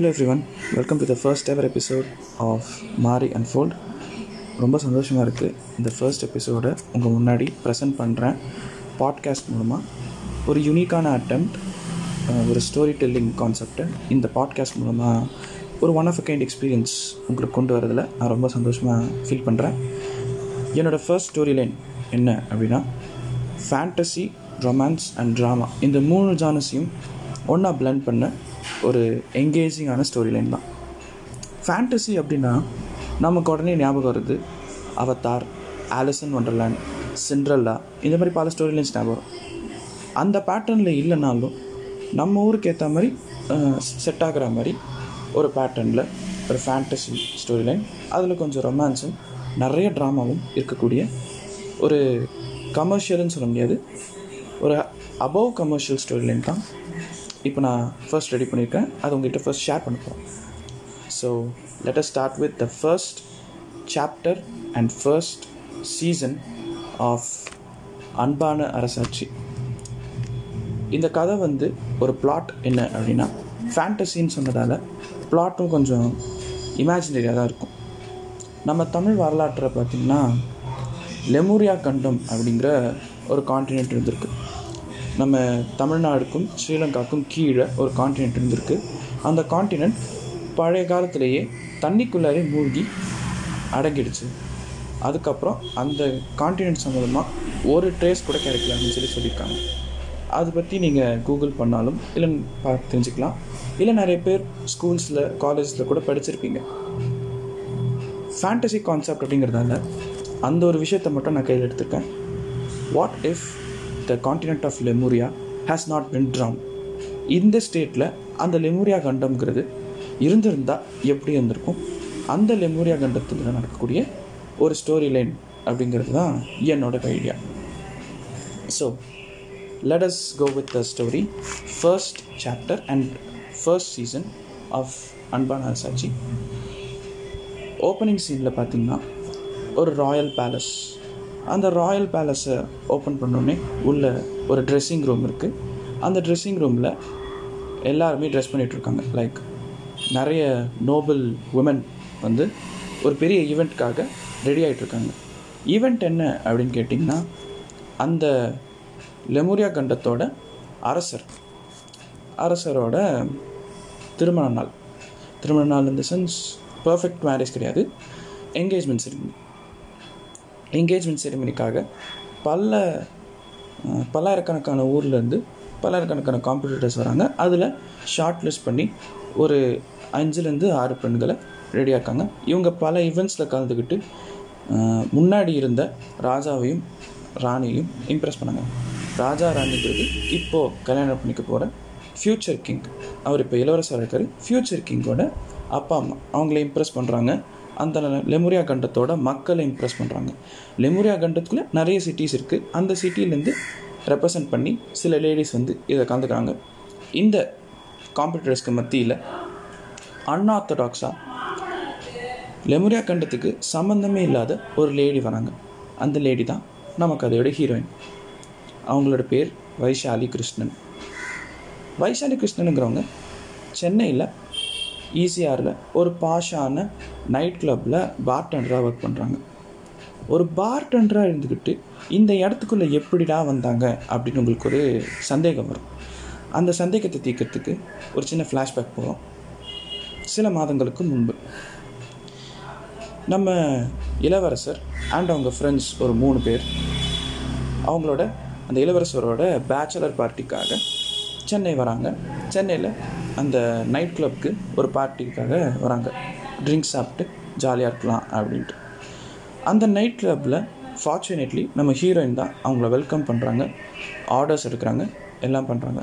Hello everyone welcome to the first ever episode of மாரி and ஃபோல்ட் ரொம்ப சந்தோஷமாக இருக்குது இந்த ஃபர்ஸ்ட் எபிசோடை உங்கள் முன்னாடி ப்ரெசென்ட் பண்ணுறேன் பாட்காஸ்ட் மூலமாக ஒரு யூனிக்கான அட்டம்ப்ட் ஒரு ஸ்டோரி டெல்லிங் கான்செப்டை இந்த பாட்காஸ்ட் மூலமாக ஒரு one of a kind experience உங்களுக்கு கொண்டு வரதில் நான் ரொம்ப சந்தோஷமாக ஃபீல் பண்ணுறேன் என்னோடய ஃபர்ஸ்ட் ஸ்டோரி லைன் என்ன அப்படின்னா ஃபேண்டசி ரொமான்ஸ் அண்ட் ட்ராமா இந்த மூணு ஜானஸையும் ஒன்றா பிளண்ட் பண்ண ஒரு எங்கேஜிங்கான ஸ்டோரி லைன் தான். ஃபேண்டசி அப்படின்னா நமக்கு உடனே ஞாபகம் வருது அவத்தார் ஆலிசன் ஒண்டர்லேண்ட் சிண்ட்ரல்லா இந்த மாதிரி பல ஸ்டோரி லைன்ஸ் ஞாபகம் வரும். அந்த பேட்டர்னில் இல்லைனாலும் நம்ம ஊருக்கு ஏற்ற மாதிரி செட் ஆகிற மாதிரி ஒரு பேட்டர்னில் ஒரு ஃபேண்டசி ஸ்டோரி லைன் அதில் கொஞ்சம் ரொமான்ஸும் நிறைய ட்ராமாவும் இருக்கக்கூடிய ஒரு கமர்ஷியல்னு சொல்ல முடியாது. ஒரு அபவ் கமர்ஷியல் ஸ்டோரி லைன் தான் இப்போ நான் ஃபர்ஸ்ட் ரெடி பண்ணியிருக்கேன். அது உங்ககிட்ட ஃபர்ஸ்ட் ஷேர் பண்ண போகிறேன் so let us start with the first chapter and first season of அன்பான அரசாட்சி. இந்த கதை வந்து ஒரு பிளாட் என்ன அப்படின்னா ஃபேண்டசின்னு சொன்னதால் பிளாட்டும் கொஞ்சம் இமேஜினரியாக தான் இருக்கும். நம்ம தமிழ் வரலாற்றில் பார்த்திங்கன்னா லெமூரியா கண்டம் அப்படிங்கிற ஒரு காண்டினென்ட் இருந்திருக்கு. நம்ம தமிழ்நாடுக்கும் ஸ்ரீலங்காக்கும் கீழே ஒரு காண்டினென்ட் இருந்திருக்கு. அந்த காண்டினென்ட் பழைய காலத்திலேயே தண்ணிக்குள்ளாரே மூழ்கி அடங்கிடுச்சு. அதுக்கப்புறம் அந்த காண்டினென்ட் சம்மந்தமாக ஒரு ட்ரேஸ் கூட கிடைக்கல அப்படின்னு சொல்லி சொல்லியிருக்காங்க. அதை பற்றி நீங்கள் கூகுள் பண்ணாலும் இல்லை பார்த்து தெரிஞ்சுக்கலாம். இல்லை நிறைய பேர் ஸ்கூல்ஸில் காலேஜில் கூட படிச்சிருப்பீங்க. ஃபேண்டசி கான்செப்ட் அப்படிங்கிறதால அந்த ஒரு விஷயத்தை மட்டும் நான் கையில் எடுத்திருக்கேன். What if the continent of Lemuria has not been drowned. இந்த ஸ்டேட்டில் அந்த லெமூரியா கண்டம்ங்கிறது இருந்திருந்தால் எப்படி இருந்திருக்கும்? அந்த லெமூரியா கண்டத்தில் நடக்கக்கூடிய ஒரு ஸ்டோரி லைன் அப்படிங்கிறது தான் என்னோட idea so let us go with the story first chapter and first season of அன்பான அரசாட்சி ஓப்பனிங் சீனில் பார்த்திங்கன்னா ஒரு ராயல் பேலஸ் அந்த ராயல் பேலஸை ஓப்பன் பண்ணோடனே உள்ள ஒரு ட்ரெஸ்ஸிங் ரூம் இருக்குது அந்த ட்ரெஸ்ஸிங் ரூமில் எல்லாருமே ட்ரெஸ் பண்ணிகிட்ருக்காங்க லைக் நிறைய நோபல் உமன் வந்து ஒரு பெரிய ஈவெண்ட்காக ரெடி ஆகிட்ருக்காங்க ஈவெண்ட் என்ன அப்படின்னு கேட்டிங்கன்னா அந்த லெமூரியா கண்டத்தோட அரசர் அரசரோட திருமண நாள். திருமண நாள் இந்த சென்ஸ் பர்ஃபெக்ட் மேரேஜ் கிடையாது. என்கேஜ்மெண்ட்ஸ் இருக்குது என்கேஜ்மெண்ட் செரிமனிக்காக பல பல்லாயிரக்கணக்கான ஊர்லேருந்து பல்லாயிரக்கணக்கான காம்படிட்டர்ஸ் வராங்க. அதில் ஷார்ட் லிஸ்ட் பண்ணி ஒரு அஞ்சுலேருந்து ஆறு பெண்களை ரெடியாக்காங்க இவங்க பல ஈவெண்ட்ஸில் கலந்துக்கிட்டு முன்னாடி இருந்த ராஜாவையும் ராணியையும் இம்ப்ரெஸ் பண்ணாங்க. ராஜா ராணிங்கிறது இப்போது கல்யாணம் பண்ணிக்க போகிற ஃப்யூச்சர் கிங் அவர் இப்போ இளவரசர் இருக்கார். ஃப்யூச்சர் கிங்கோட அப்பா அம்மா அவங்கள இம்ப்ரெஸ் பண்ணுறாங்க அந்த லெமுரியா கண்டத்தோட மக்களை இம்ப்ரெஸ் பண்ணுறாங்க லெமுரியா கண்டத்துக்குள்ளே நிறைய சிட்டிஸ் இருக்குது அந்த சிட்டிலேருந்து ரெப்ரசன்ட் பண்ணி சில லேடிஸ் வந்து இதை கலந்துக்கிறாங்க. இந்த காம்படிட்டர்ஸ்க்கு மத்தியில் அன்ஆர்த்தடாக்ஸாக லெமுரியா கண்டத்துக்கு சம்மந்தமே இல்லாத ஒரு லேடி வராங்க. அந்த லேடி தான் நமக்கு அதோட ஹீரோயின் அவங்களோட பேர் வைஷாலி கிருஷ்ணன். வைஷாலி கிருஷ்ணனுங்கிறவங்க சென்னையில் ஈசிஆரில் ஒரு பாஷான நைட் கிளப்பில் பார்டெண்டராக ஒர்க் பண்ணுறாங்க ஒரு பார்டெண்டராக இருந்துக்கிட்டு இந்த இடத்துக்குள்ளே எப்படிடா வந்தாங்க? அப்படின்னு உங்களுக்கு ஒரு சந்தேகம் வரும். அந்த சந்தேகத்தை தீர்க்கறதுக்கு ஒரு சின்ன ஃப்ளாஷ்பேக் போகிறோம் சில மாதங்களுக்கு முன்பு. நம்ம இளவரசர் அண்ட் அவங்க ஃப்ரெண்ட்ஸ் ஒரு மூணு பேர். அவங்களோட அந்த இளவரசரோட பேச்சுலர் பார்ட்டிக்காக சென்னை வராங்க. சென்னையில் அந்த நைட் கிளப்புக்கு ஒரு பார்ட்டிக்காக வராங்க. ட்ரிங்க்ஸ் சாப்பிட்டு ஜாலியாக இருக்கலாம் அப்படின்ட்டு. அந்த நைட் கிளப்பில் ஃபார்ச்சுனேட்லி நம்ம ஹீரோயின் தான் அவங்கள வெல்கம் பண்ணுறாங்க ஆர்டர்ஸ் எடுக்கிறாங்க. எல்லாம் பண்ணுறாங்க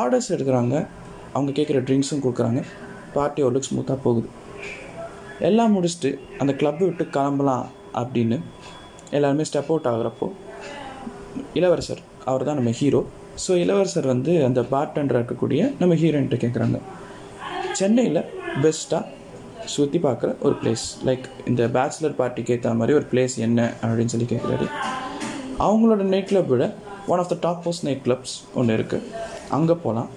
ஆர்டர்ஸ் எடுக்கிறாங்க. அவங்க கேட்குற ட்ரிங்க்ஸும் கொடுக்குறாங்க. பார்ட்டி ஓரளவுக்கு ஸ்மூத்தாக போகுது. எல்லாம் முடிச்சுட்டு அந்த கிளப்பை விட்டு கிளம்பலாம் அப்படின்னு எல்லாருமே ஸ்டெப் அவுட் ஆகிறப்போ இளவரசர் அவர் தான் நம்ம ஹீரோ ஸோ இளவரசர் வந்து அந்த பார்டெண்டர் இருக்கக்கூடிய நம்ம ஹீரோயின்கிட்ட கேட்குறாங்க சென்னையில் பெஸ்ட்டாக சுற்றி பார்க்குற ஒரு பிளேஸ் லைக் இந்த பேச்சுலர் பார்ட்டிக்கு ஏற்ற மாதிரி ஒரு பிளேஸ் என்ன அப்படின்னு சொல்லி கேட்குறாரு அவங்களோட நைட் கிளப் விட one of the top most night clubs ஒன்று இருக்குது அங்கே போகலாம்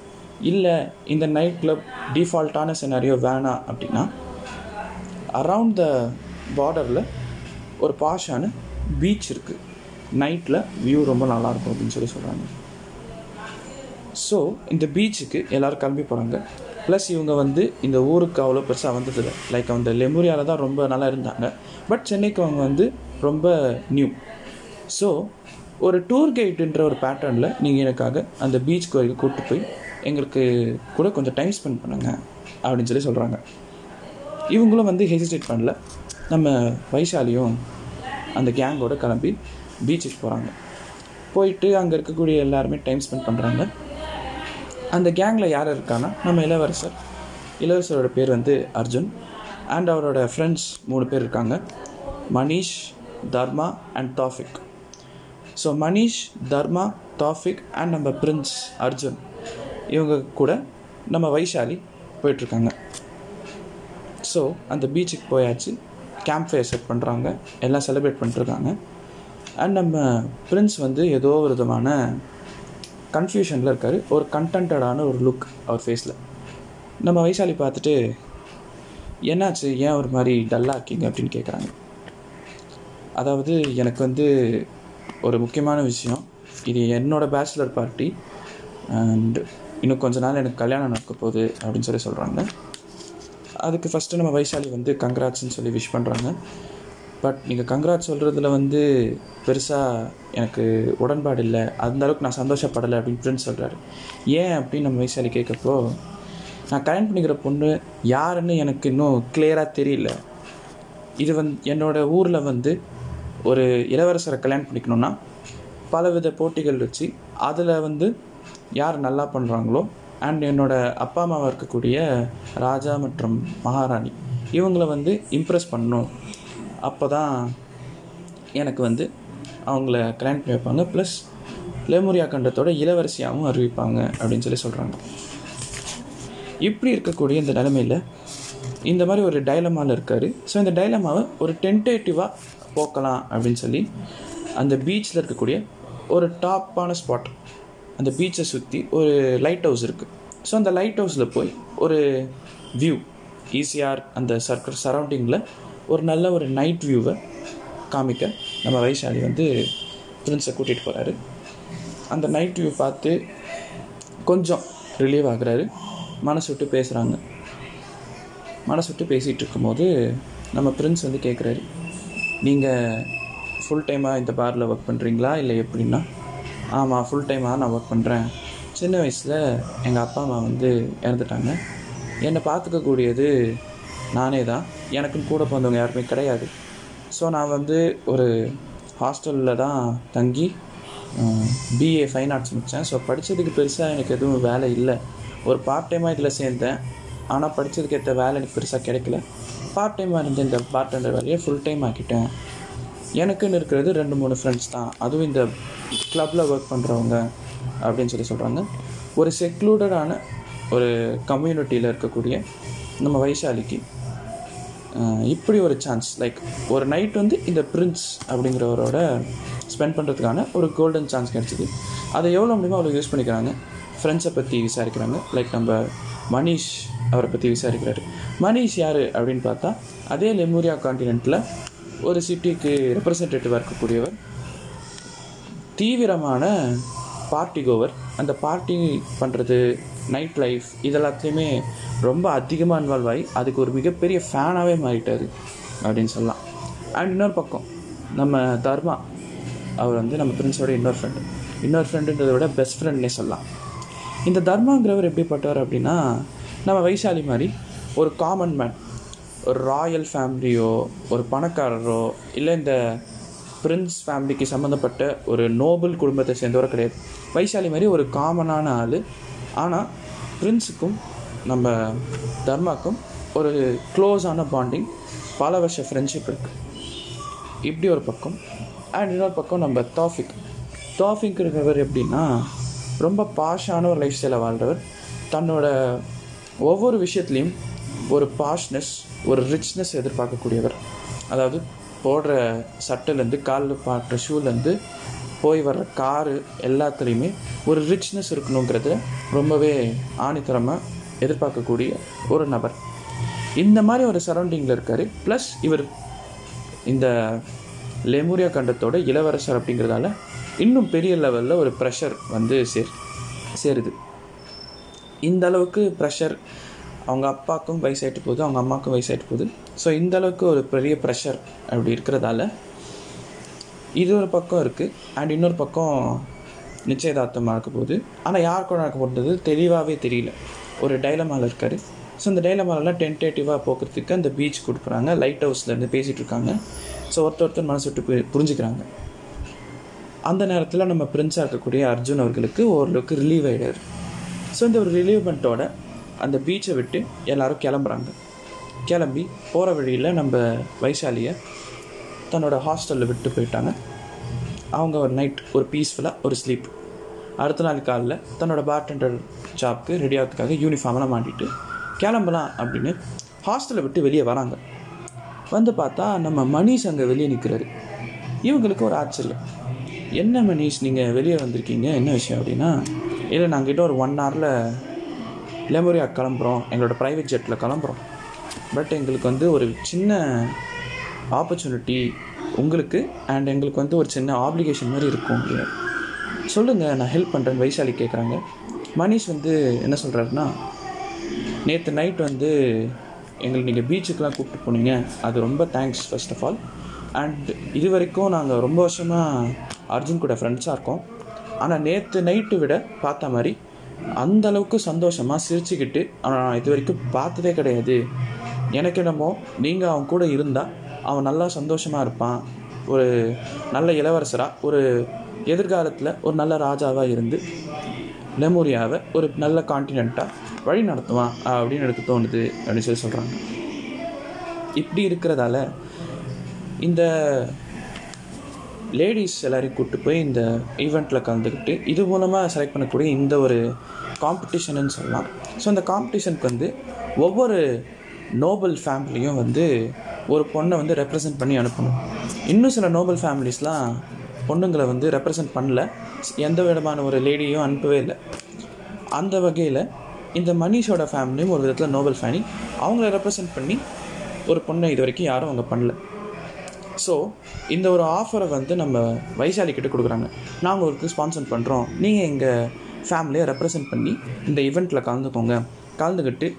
இல்லை இந்த நைட் கிளப் டிஃபால்ட்டான சினாரியோ வேணாம் அப்படின்னா அரவுண்ட் த பார்டரில் ஒரு பாஷான பீச் இருக்குது நைட்டில் வியூ ரொம்ப நல்லாயிருக்கும் அப்படின்னு சொல்லி சொல்கிறாங்க ஸோ இந்த பீச்சுக்கு எல்லோரும் கிளம்பி போகிறாங்க ப்ளஸ் இவங்க வந்து இந்த ஊருக்கு அவ்வளோ பெருசாக வந்ததில்லை. லைக் அந்த லெமுரியாவில் தான் ரொம்ப நல்லா இருந்தாங்க. பட் சென்னைக்கு அவங்க வந்து ரொம்ப நியூ ஸோ ஒரு டூர் கைடுன்ற ஒரு பேட்டர்னில் நீங்கள் எனக்காக அந்த பீச் கோயிலுக்கு கூப்பிட்டு போய் எங்களுக்கு கூட கொஞ்சம் டைம் ஸ்பெண்ட் பண்ணுங்க அப்படின்னு சொல்லி சொல்கிறாங்க இவங்களும் வந்து ஹெசிடேட் பண்ணல. நம்ம வைசாலியும் அந்த கேங்கோட கிளம்பி பீச்சுக்கு போகிறாங்க போயிட்டு அங்கே இருக்கக்கூடிய எல்லாருமே டைம் ஸ்பெண்ட் பண்ணுறாங்க அந்த கேங்கில் யார் இருக்கான்னா நம்ம இளவரசர். இளவரசரோட பேர் வந்து அர்ஜுன். அண்ட் அவரோட ஃப்ரெண்ட்ஸ் மூணு பேர் இருக்காங்க. Manish Dharma and Taufiq. So Manish Dharma Taufiq and நம்ம பிரின்ஸ் அர்ஜுன். இவங்க கூட நம்ம வைஷாலி போயிட்டுருக்காங்க. ஸோ அந்த பீச்சுக்கு போயாச்சு. கேம்ப் ஃபயர் செட் பண்ணுறாங்க எல்லாம் செலிப்ரேட் பண்ணிட்டுருக்காங்க. அண்ட் நம்ம பிரின்ஸ் வந்து ஏதோ ஒரு விதமான கன்ஃபியூஷனில் இருக்கார். ஒரு கண்டென்டடான ஒரு லுக் அவர் ஃபேஸில் நம்ம வைசாலி பார்த்துட்டு என்னாச்சு? ஏன் ஒரு மாதிரி டல்லாக இருக்கீங்க? அப்படின்னு கேட்குறாங்க அதாவது எனக்கு வந்து ஒரு முக்கியமான விஷயம். இது என்னோடய பேச்சுலர் பார்ட்டி அண்ட் இன்னும் கொஞ்ச நாள் எனக்கு கல்யாணம் நடக்க போகுது அப்படின்னு சொல்லி சொல்கிறாங்க அதுக்கு ஃபஸ்ட்டு நம்ம வைசாலி வந்து கங்க்ராட்ஸ்ன்னு சொல்லி விஷ் பண்ணுறாங்க பட் நீங்கள் கங்க்ராட் சொல்கிறதுல வந்து பெருசாக எனக்கு உடன்பாடு இல்லை. அந்த அளவுக்கு நான் சந்தோஷப்படலை அப்படின்னு ஃப்ரெண்ட்ஸ் சொல்கிறாரு ஏன் அப்படின்னு நம்ம வயசாலி கேட்கப்போ நான் கல்யாணம் பண்ணிக்கிற பொண்ணு யாருன்னு எனக்கு இன்னும் கிளியராக தெரியல. இது வந்து என்னோடய ஊரில் வந்து ஒரு இளவரசரை கல்யாணம் பண்ணிக்கணுன்னா பலவித போட்டிகள் வச்சு அதில் வந்து யார் நல்லா பண்ணுறாங்களோ அண்ட் என்னோடய அப்பா அம்மாவாக இருக்கக்கூடிய ராஜா மற்றும் மகாராணி இவங்களை வந்து இம்ப்ரெஸ் பண்ணணும். அப்போ தான் எனக்கு வந்து அவங்கள கல்யாணம் பண்ணி வைப்பாங்க ப்ளஸ் லெமுரியா கண்டத்தோட இளவரசியாகவும் அறிவிப்பாங்க அப்படின்னு சொல்லி சொல்கிறாங்க இப்படி இருக்கக்கூடிய இந்த நிலமையில் இந்த மாதிரி ஒரு டைலமாவில் இருக்கார். ஸோ இந்த டைலமாவை ஒரு டென்டேட்டிவாக போக்கலாம் அப்படின்னு சொல்லி அந்த பீச்சில் இருக்கக்கூடிய ஒரு டாப்பான ஸ்பாட் அந்த பீச்சை சுற்றி ஒரு லைட் ஹவுஸ் இருக்குது ஸோ அந்த லைட் ஹவுஸில் போய் ஒரு வியூ ஈஸியார் அந்த சர்க்கிள் சரௌண்டிங்கில் ஒரு நல்ல ஒரு நைட் வியூவை காமிக்க. நம்ம வைஷாலி வந்து பிரின்ஸை கூட்டிகிட்டு போகிறாரு அந்த நைட் வியூ பார்த்து கொஞ்சம் ரிலீவ் ஆகுறாரு. மனசு விட்டு பேசுகிறாங்க மனசு விட்டு பேசிகிட்டு இருக்கும்போது நம்ம பிரின்ஸ் வந்து கேட்குறாரு நீங்கள் ஃபுல் டைமாக இந்த பாரில் ஒர்க் பண்ணுறீங்களா இல்லை எப்படின்னா? ஆமாம் ஃபுல் டைமாக நான் ஒர்க் பண்ணுறேன் சின்ன வயசில் எங்கள் அப்பா அம்மா வந்து இறந்துட்டாங்க. என்னை பார்த்துக்கக்கூடியது நானே தான் எனக்கும் கூட பிறந்தவங்க யாருமே கிடையாது. ஸோ நான் வந்து ஒரு ஹாஸ்டலில் தான் தங்கி பிஏ ஃபைன் ஆர்ட்ஸ் முடித்தேன் ஸோ படித்ததுக்கு பெருசாக எனக்கு எதுவும் வேலை இல்லை. ஒரு பார்ட் டைமாக இதில் சேர்ந்தேன். ஆனால் படித்ததுக்கு ஏற்ற வேலை எனக்கு பெருசாக கிடைக்கல. பார்ட் டைமாக இருந்த இந்த பார்ட் டைம் வேலையை ஃபுல் டைம் ஆக்கிட்டேன். எனக்குன்னு இருக்கிறது ரெண்டு மூணு ஃப்ரெண்ட்ஸ் தான். அதுவும் இந்த கிளப்பில் ஒர்க் பண்ணுறவங்க அப்படின்னு சொல்லி சொல்கிறாங்க ஒரு செக்ளூடடான ஒரு கம்யூனிட்டியில் இருக்கக்கூடிய நம்ம வைசாலிக்கு இப்படி ஒரு சான்ஸ் லைக் ஒரு நைட் வந்து இந்த பிரின்ஸ் அப்படிங்கிறவரோட ஸ்பெண்ட் பண்ணுறதுக்கான ஒரு கோல்டன் சான்ஸ் கிடச்சிது. அதை எவ்வளோ முடியுமோ அவ்வளோ யூஸ் பண்ணிக்கிறாங்க. ஃப்ரெண்ட்ஸை பற்றி விசாரிக்கிறாங்க. லைக் நம்ம மனிஷ் அவரை பற்றி விசாரிக்கிறாரு. மனிஷ் யார் அப்படின்னு பார்த்தா அதே லெமூரியா காண்டினென்ட்டில் ஒரு சிட்டிக்கு ரெப்ரசன்டேட்டிவாக இருக்கக்கூடியவர் தீவிரமான பார்ட்டி கோவர் அந்த பார்ட்டி பண்ணுறது நைட் லைஃப் இதெல்லாத்தையுமே ரொம்ப அதிகமாக இன்வால்வ் ஆகி அதுக்கு ஒரு மிகப்பெரிய ஃபேனாகவே மாறிட்டார் அப்படின்னு சொல்லலாம். அண்ட் இன்னொரு பக்கம் நம்ம தர்மா அவர் வந்து நம்ம பிரின்ஸோட இன்னொரு ஃப்ரெண்டு இன்னொரு ஃப்ரெண்டுன்றதை விட பெஸ்ட் ஃப்ரெண்ட்னே சொல்லலாம். இந்த தர்மாங்கிறவர் எப்படிப்பட்டவர் அப்படின்னா நம்ம வைசாலி மாதிரி ஒரு காமன் மேன் ஒரு ராயல் ஃபேமிலியோ ஒரு பணக்காரரோ இல்லை இந்த பிரின்ஸ் ஃபேமிலிக்கு சம்மந்தப்பட்ட ஒரு நோபல் குடும்பத்தை சேர்ந்தவரை கிடையாது. வைசாலி மாதிரி ஒரு காமனான ஆள் ஆனால் பிரின்ஸுக்கும் நம்ம தர்மாக்கும் ஒரு க்ளோஸான பாண்டிங் பல வருஷ ஃப்ரெண்ட்ஷிப் இருக்குது இப்படி ஒரு பக்கம் அண்ட் இன்னொரு பக்கம் நம்ம தாஃபிக் தாஃபிக் இருக்கிறவர் எப்படின்னா ரொம்ப பாஷான ஒரு லைஃப் ஸ்டைலை வாழ்கிறவர் தன்னோட ஒவ்வொரு விஷயத்துலேயும் ஒரு பாஷ்னஸ் ஒரு ரிச்னஸ் எதிர்பார்க்கக்கூடியவர். அதாவது போடுற சட்டைலேருந்து காலில் பாட்டுற ஷூலேருந்து போய் வர்ற காரு எல்லாத்துலேயுமே ஒரு ரிச்னஸ் இருக்கணுங்கிறத ரொம்பவே ஆணித்தரமாக எதிர்பார்க்கக்கூடிய ஒரு நபர். இந்த மாதிரி ஒரு சரௌண்டிங்கில் இருக்கார். ப்ளஸ் இவர் இந்த லெமூரியா கண்டத்தோட இளவரசர் அப்படிங்கிறதால இன்னும் பெரிய லெவலில் ஒரு ப்ரெஷர் வந்து சேர் சேருது. இந்த அளவுக்கு ப்ரெஷர் அவங்க அப்பாவுக்கும் வயசாகிட்டு போகுது அவங்க அம்மாவுக்கும் வயசாயிட்டு போகுது. ஸோ இந்த அளவுக்கு ஒரு பெரிய ப்ரெஷர் அப்படி இருக்கிறதால இது ஒரு பக்கம் இருக்குது அண்ட் இன்னொரு பக்கம் நிச்சயதார்த்தம் நடக்க போகுது. ஆனால் யார் கூட நடக்க போகிறது தெளிவாகவே தெரியல. ஒரு டைலமாவில் இருக்கார். ஸோ அந்த டைலமாலெலாம் டென்டேட்டிவாக போக்குறதுக்கு அந்த பீச் கொடுக்குறாங்க. லைட் ஹவுஸ்லேருந்து பேசிகிட்டு இருக்காங்க. ஸோ ஒருத்தர் ஒருத்தர் மனசு விட்டு புரிஞ்சுக்கிறாங்க. அந்த நேரத்தில் நம்ம பிரின்ஸாக இருக்கக்கூடிய அர்ஜுன் அவர்களுக்கு ஓரளவுக்கு ரிலீவ் ஆகிடாரு ஸோ இந்த ஒரு ரிலீவ்மெண்ட்டோட அந்த பீச்சை விட்டு எல்லோரும் கிளம்புறாங்க. கிளம்பி போகிற வழியில் நம்ம வைசாலியை தன்னோட ஹாஸ்டலில் விட்டு போயிட்டாங்க. அவங்க ஒரு நைட் ஒரு பீஸ்ஃபுல்லாக ஒரு ஸ்லீப் அடுத்த நாள் காலைல தன்னோட பார்டெண்டர் ஜாப்க்கு ரெடி ஆகிறதுக்காக யூனிஃபார்ம்லாம் மாட்டிட்டு கிளம்பலாம் அப்படின்னு ஹாஸ்டலை விட்டு வெளியே வராங்க. வந்து பார்த்தா நம்ம மணிஷ் அங்கே வெளியே நிற்கிறாரு இவங்களுக்கு ஒரு ஆச்சரியம். என்ன மணிஷ் நீங்கள் வெளியே வந்திருக்கீங்க? என்ன விஷயம் அப்படின்னா இல்லை நாங்கள் கிட்ட ஒரு ஒன் ஹவரில் லெமோரியா கிளம்புறோம். எங்களோட ப்ரைவேட் ஜெட்டில் கிளம்புறோம். பட் எங்களுக்கு வந்து ஒரு சின்ன ஆப்பர்ச்சுனிட்டி உங்களுக்கு அண்ட் எங்களுக்கு வந்து ஒரு சின்ன ஆப்ளிகேஷன் மாதிரி இருக்கும். அப்படின்னு சொல்லுங்கள் நான் ஹெல்ப் பண்ணுறேன் வைசாலி கேட்குறாங்க மனிஷ் வந்து என்ன சொல்கிறாருன்னா நேற்று நைட் வந்து எங்களுக்கு நீங்கள் பீச்சுக்கெலாம் கூப்பிட்டு போனீங்க. அது ரொம்ப thanks first of all and இது வரைக்கும் நாங்கள் ரொம்ப வருஷமாக அர்ஜுன் கூட ஃப்ரெண்ட்ஸாக இருக்கோம். ஆனால் நேற்று நைட்டு விட பார்த்த மாதிரி அந்த அளவுக்கு சந்தோஷமாக சிரிச்சுக்கிட்டு ஆனால் நான் இது வரைக்கும் பார்த்ததே கிடையாது. எனக்கு என்னமோ நீங்கள் அவன் கூட இருந்தால் அவன் நல்லா சந்தோஷமாக இருப்பான். ஒரு நல்ல இளவரசராக ஒரு எதிர்காலத்தில் ஒரு நல்ல ராஜாவாக இருந்து லெமோரியாவை ஒரு நல்ல கான்டினெண்ட்டாக வழி நடத்துவான் அப்படின்னு எனக்கு தோணுது அப்படின்னு சொல்லி சொல்கிறாங்க இப்படி இருக்கிறதால இந்த லேடிஸ் எல்லாரையும் கூப்பிட்டு போய் இந்த ஈவெண்ட்டில் கலந்துக்கிட்டு இது மூலமாக செலக்ட் பண்ணக்கூடிய இந்த ஒரு காம்படிஷன்னு சொல்லலாம். ஸோ இந்த காம்படிஷனுக்கு வந்து ஒவ்வொரு நோபல் ஃபேமிலியும் வந்து ஒரு பொண்ணை வந்து ரெப்ரசன்ட் பண்ணி அனுப்பணும். இன்னும் சில நோபல் ஃபேமிலிஸ்லாம் பொண்ணுங்களை வந்து ரெப்ரசன்ட் பண்ணல. எந்த விதமான ஒரு லேடியும் அனுப்பவே இல்லை. அந்த வகையில் இந்த மனிஷோட ஃபேமிலியும் ஒரு விதத்தில் நோபல் ஃபேனி அவங்கள ரெப்ரசன்ட் பண்ணி ஒரு பொண்ணை இது வரைக்கும் யாரும் அவங்க பண்ணல. ஸோ இந்த ஒரு ஆஃபரை வந்து நம்ம வைசாலி கிட்ட கொடுக்குறாங்க. நாங்கள் உங்களுக்கு ஸ்பான்சர் பண்ணுறோம் நீங்கள் எங்கள் ஃபேமிலியை ரெப்ரசன்ட் பண்ணி இந்த ஈவெண்ட்டில் கலந்துக்கோங்க. கலந்துக்கிட்டு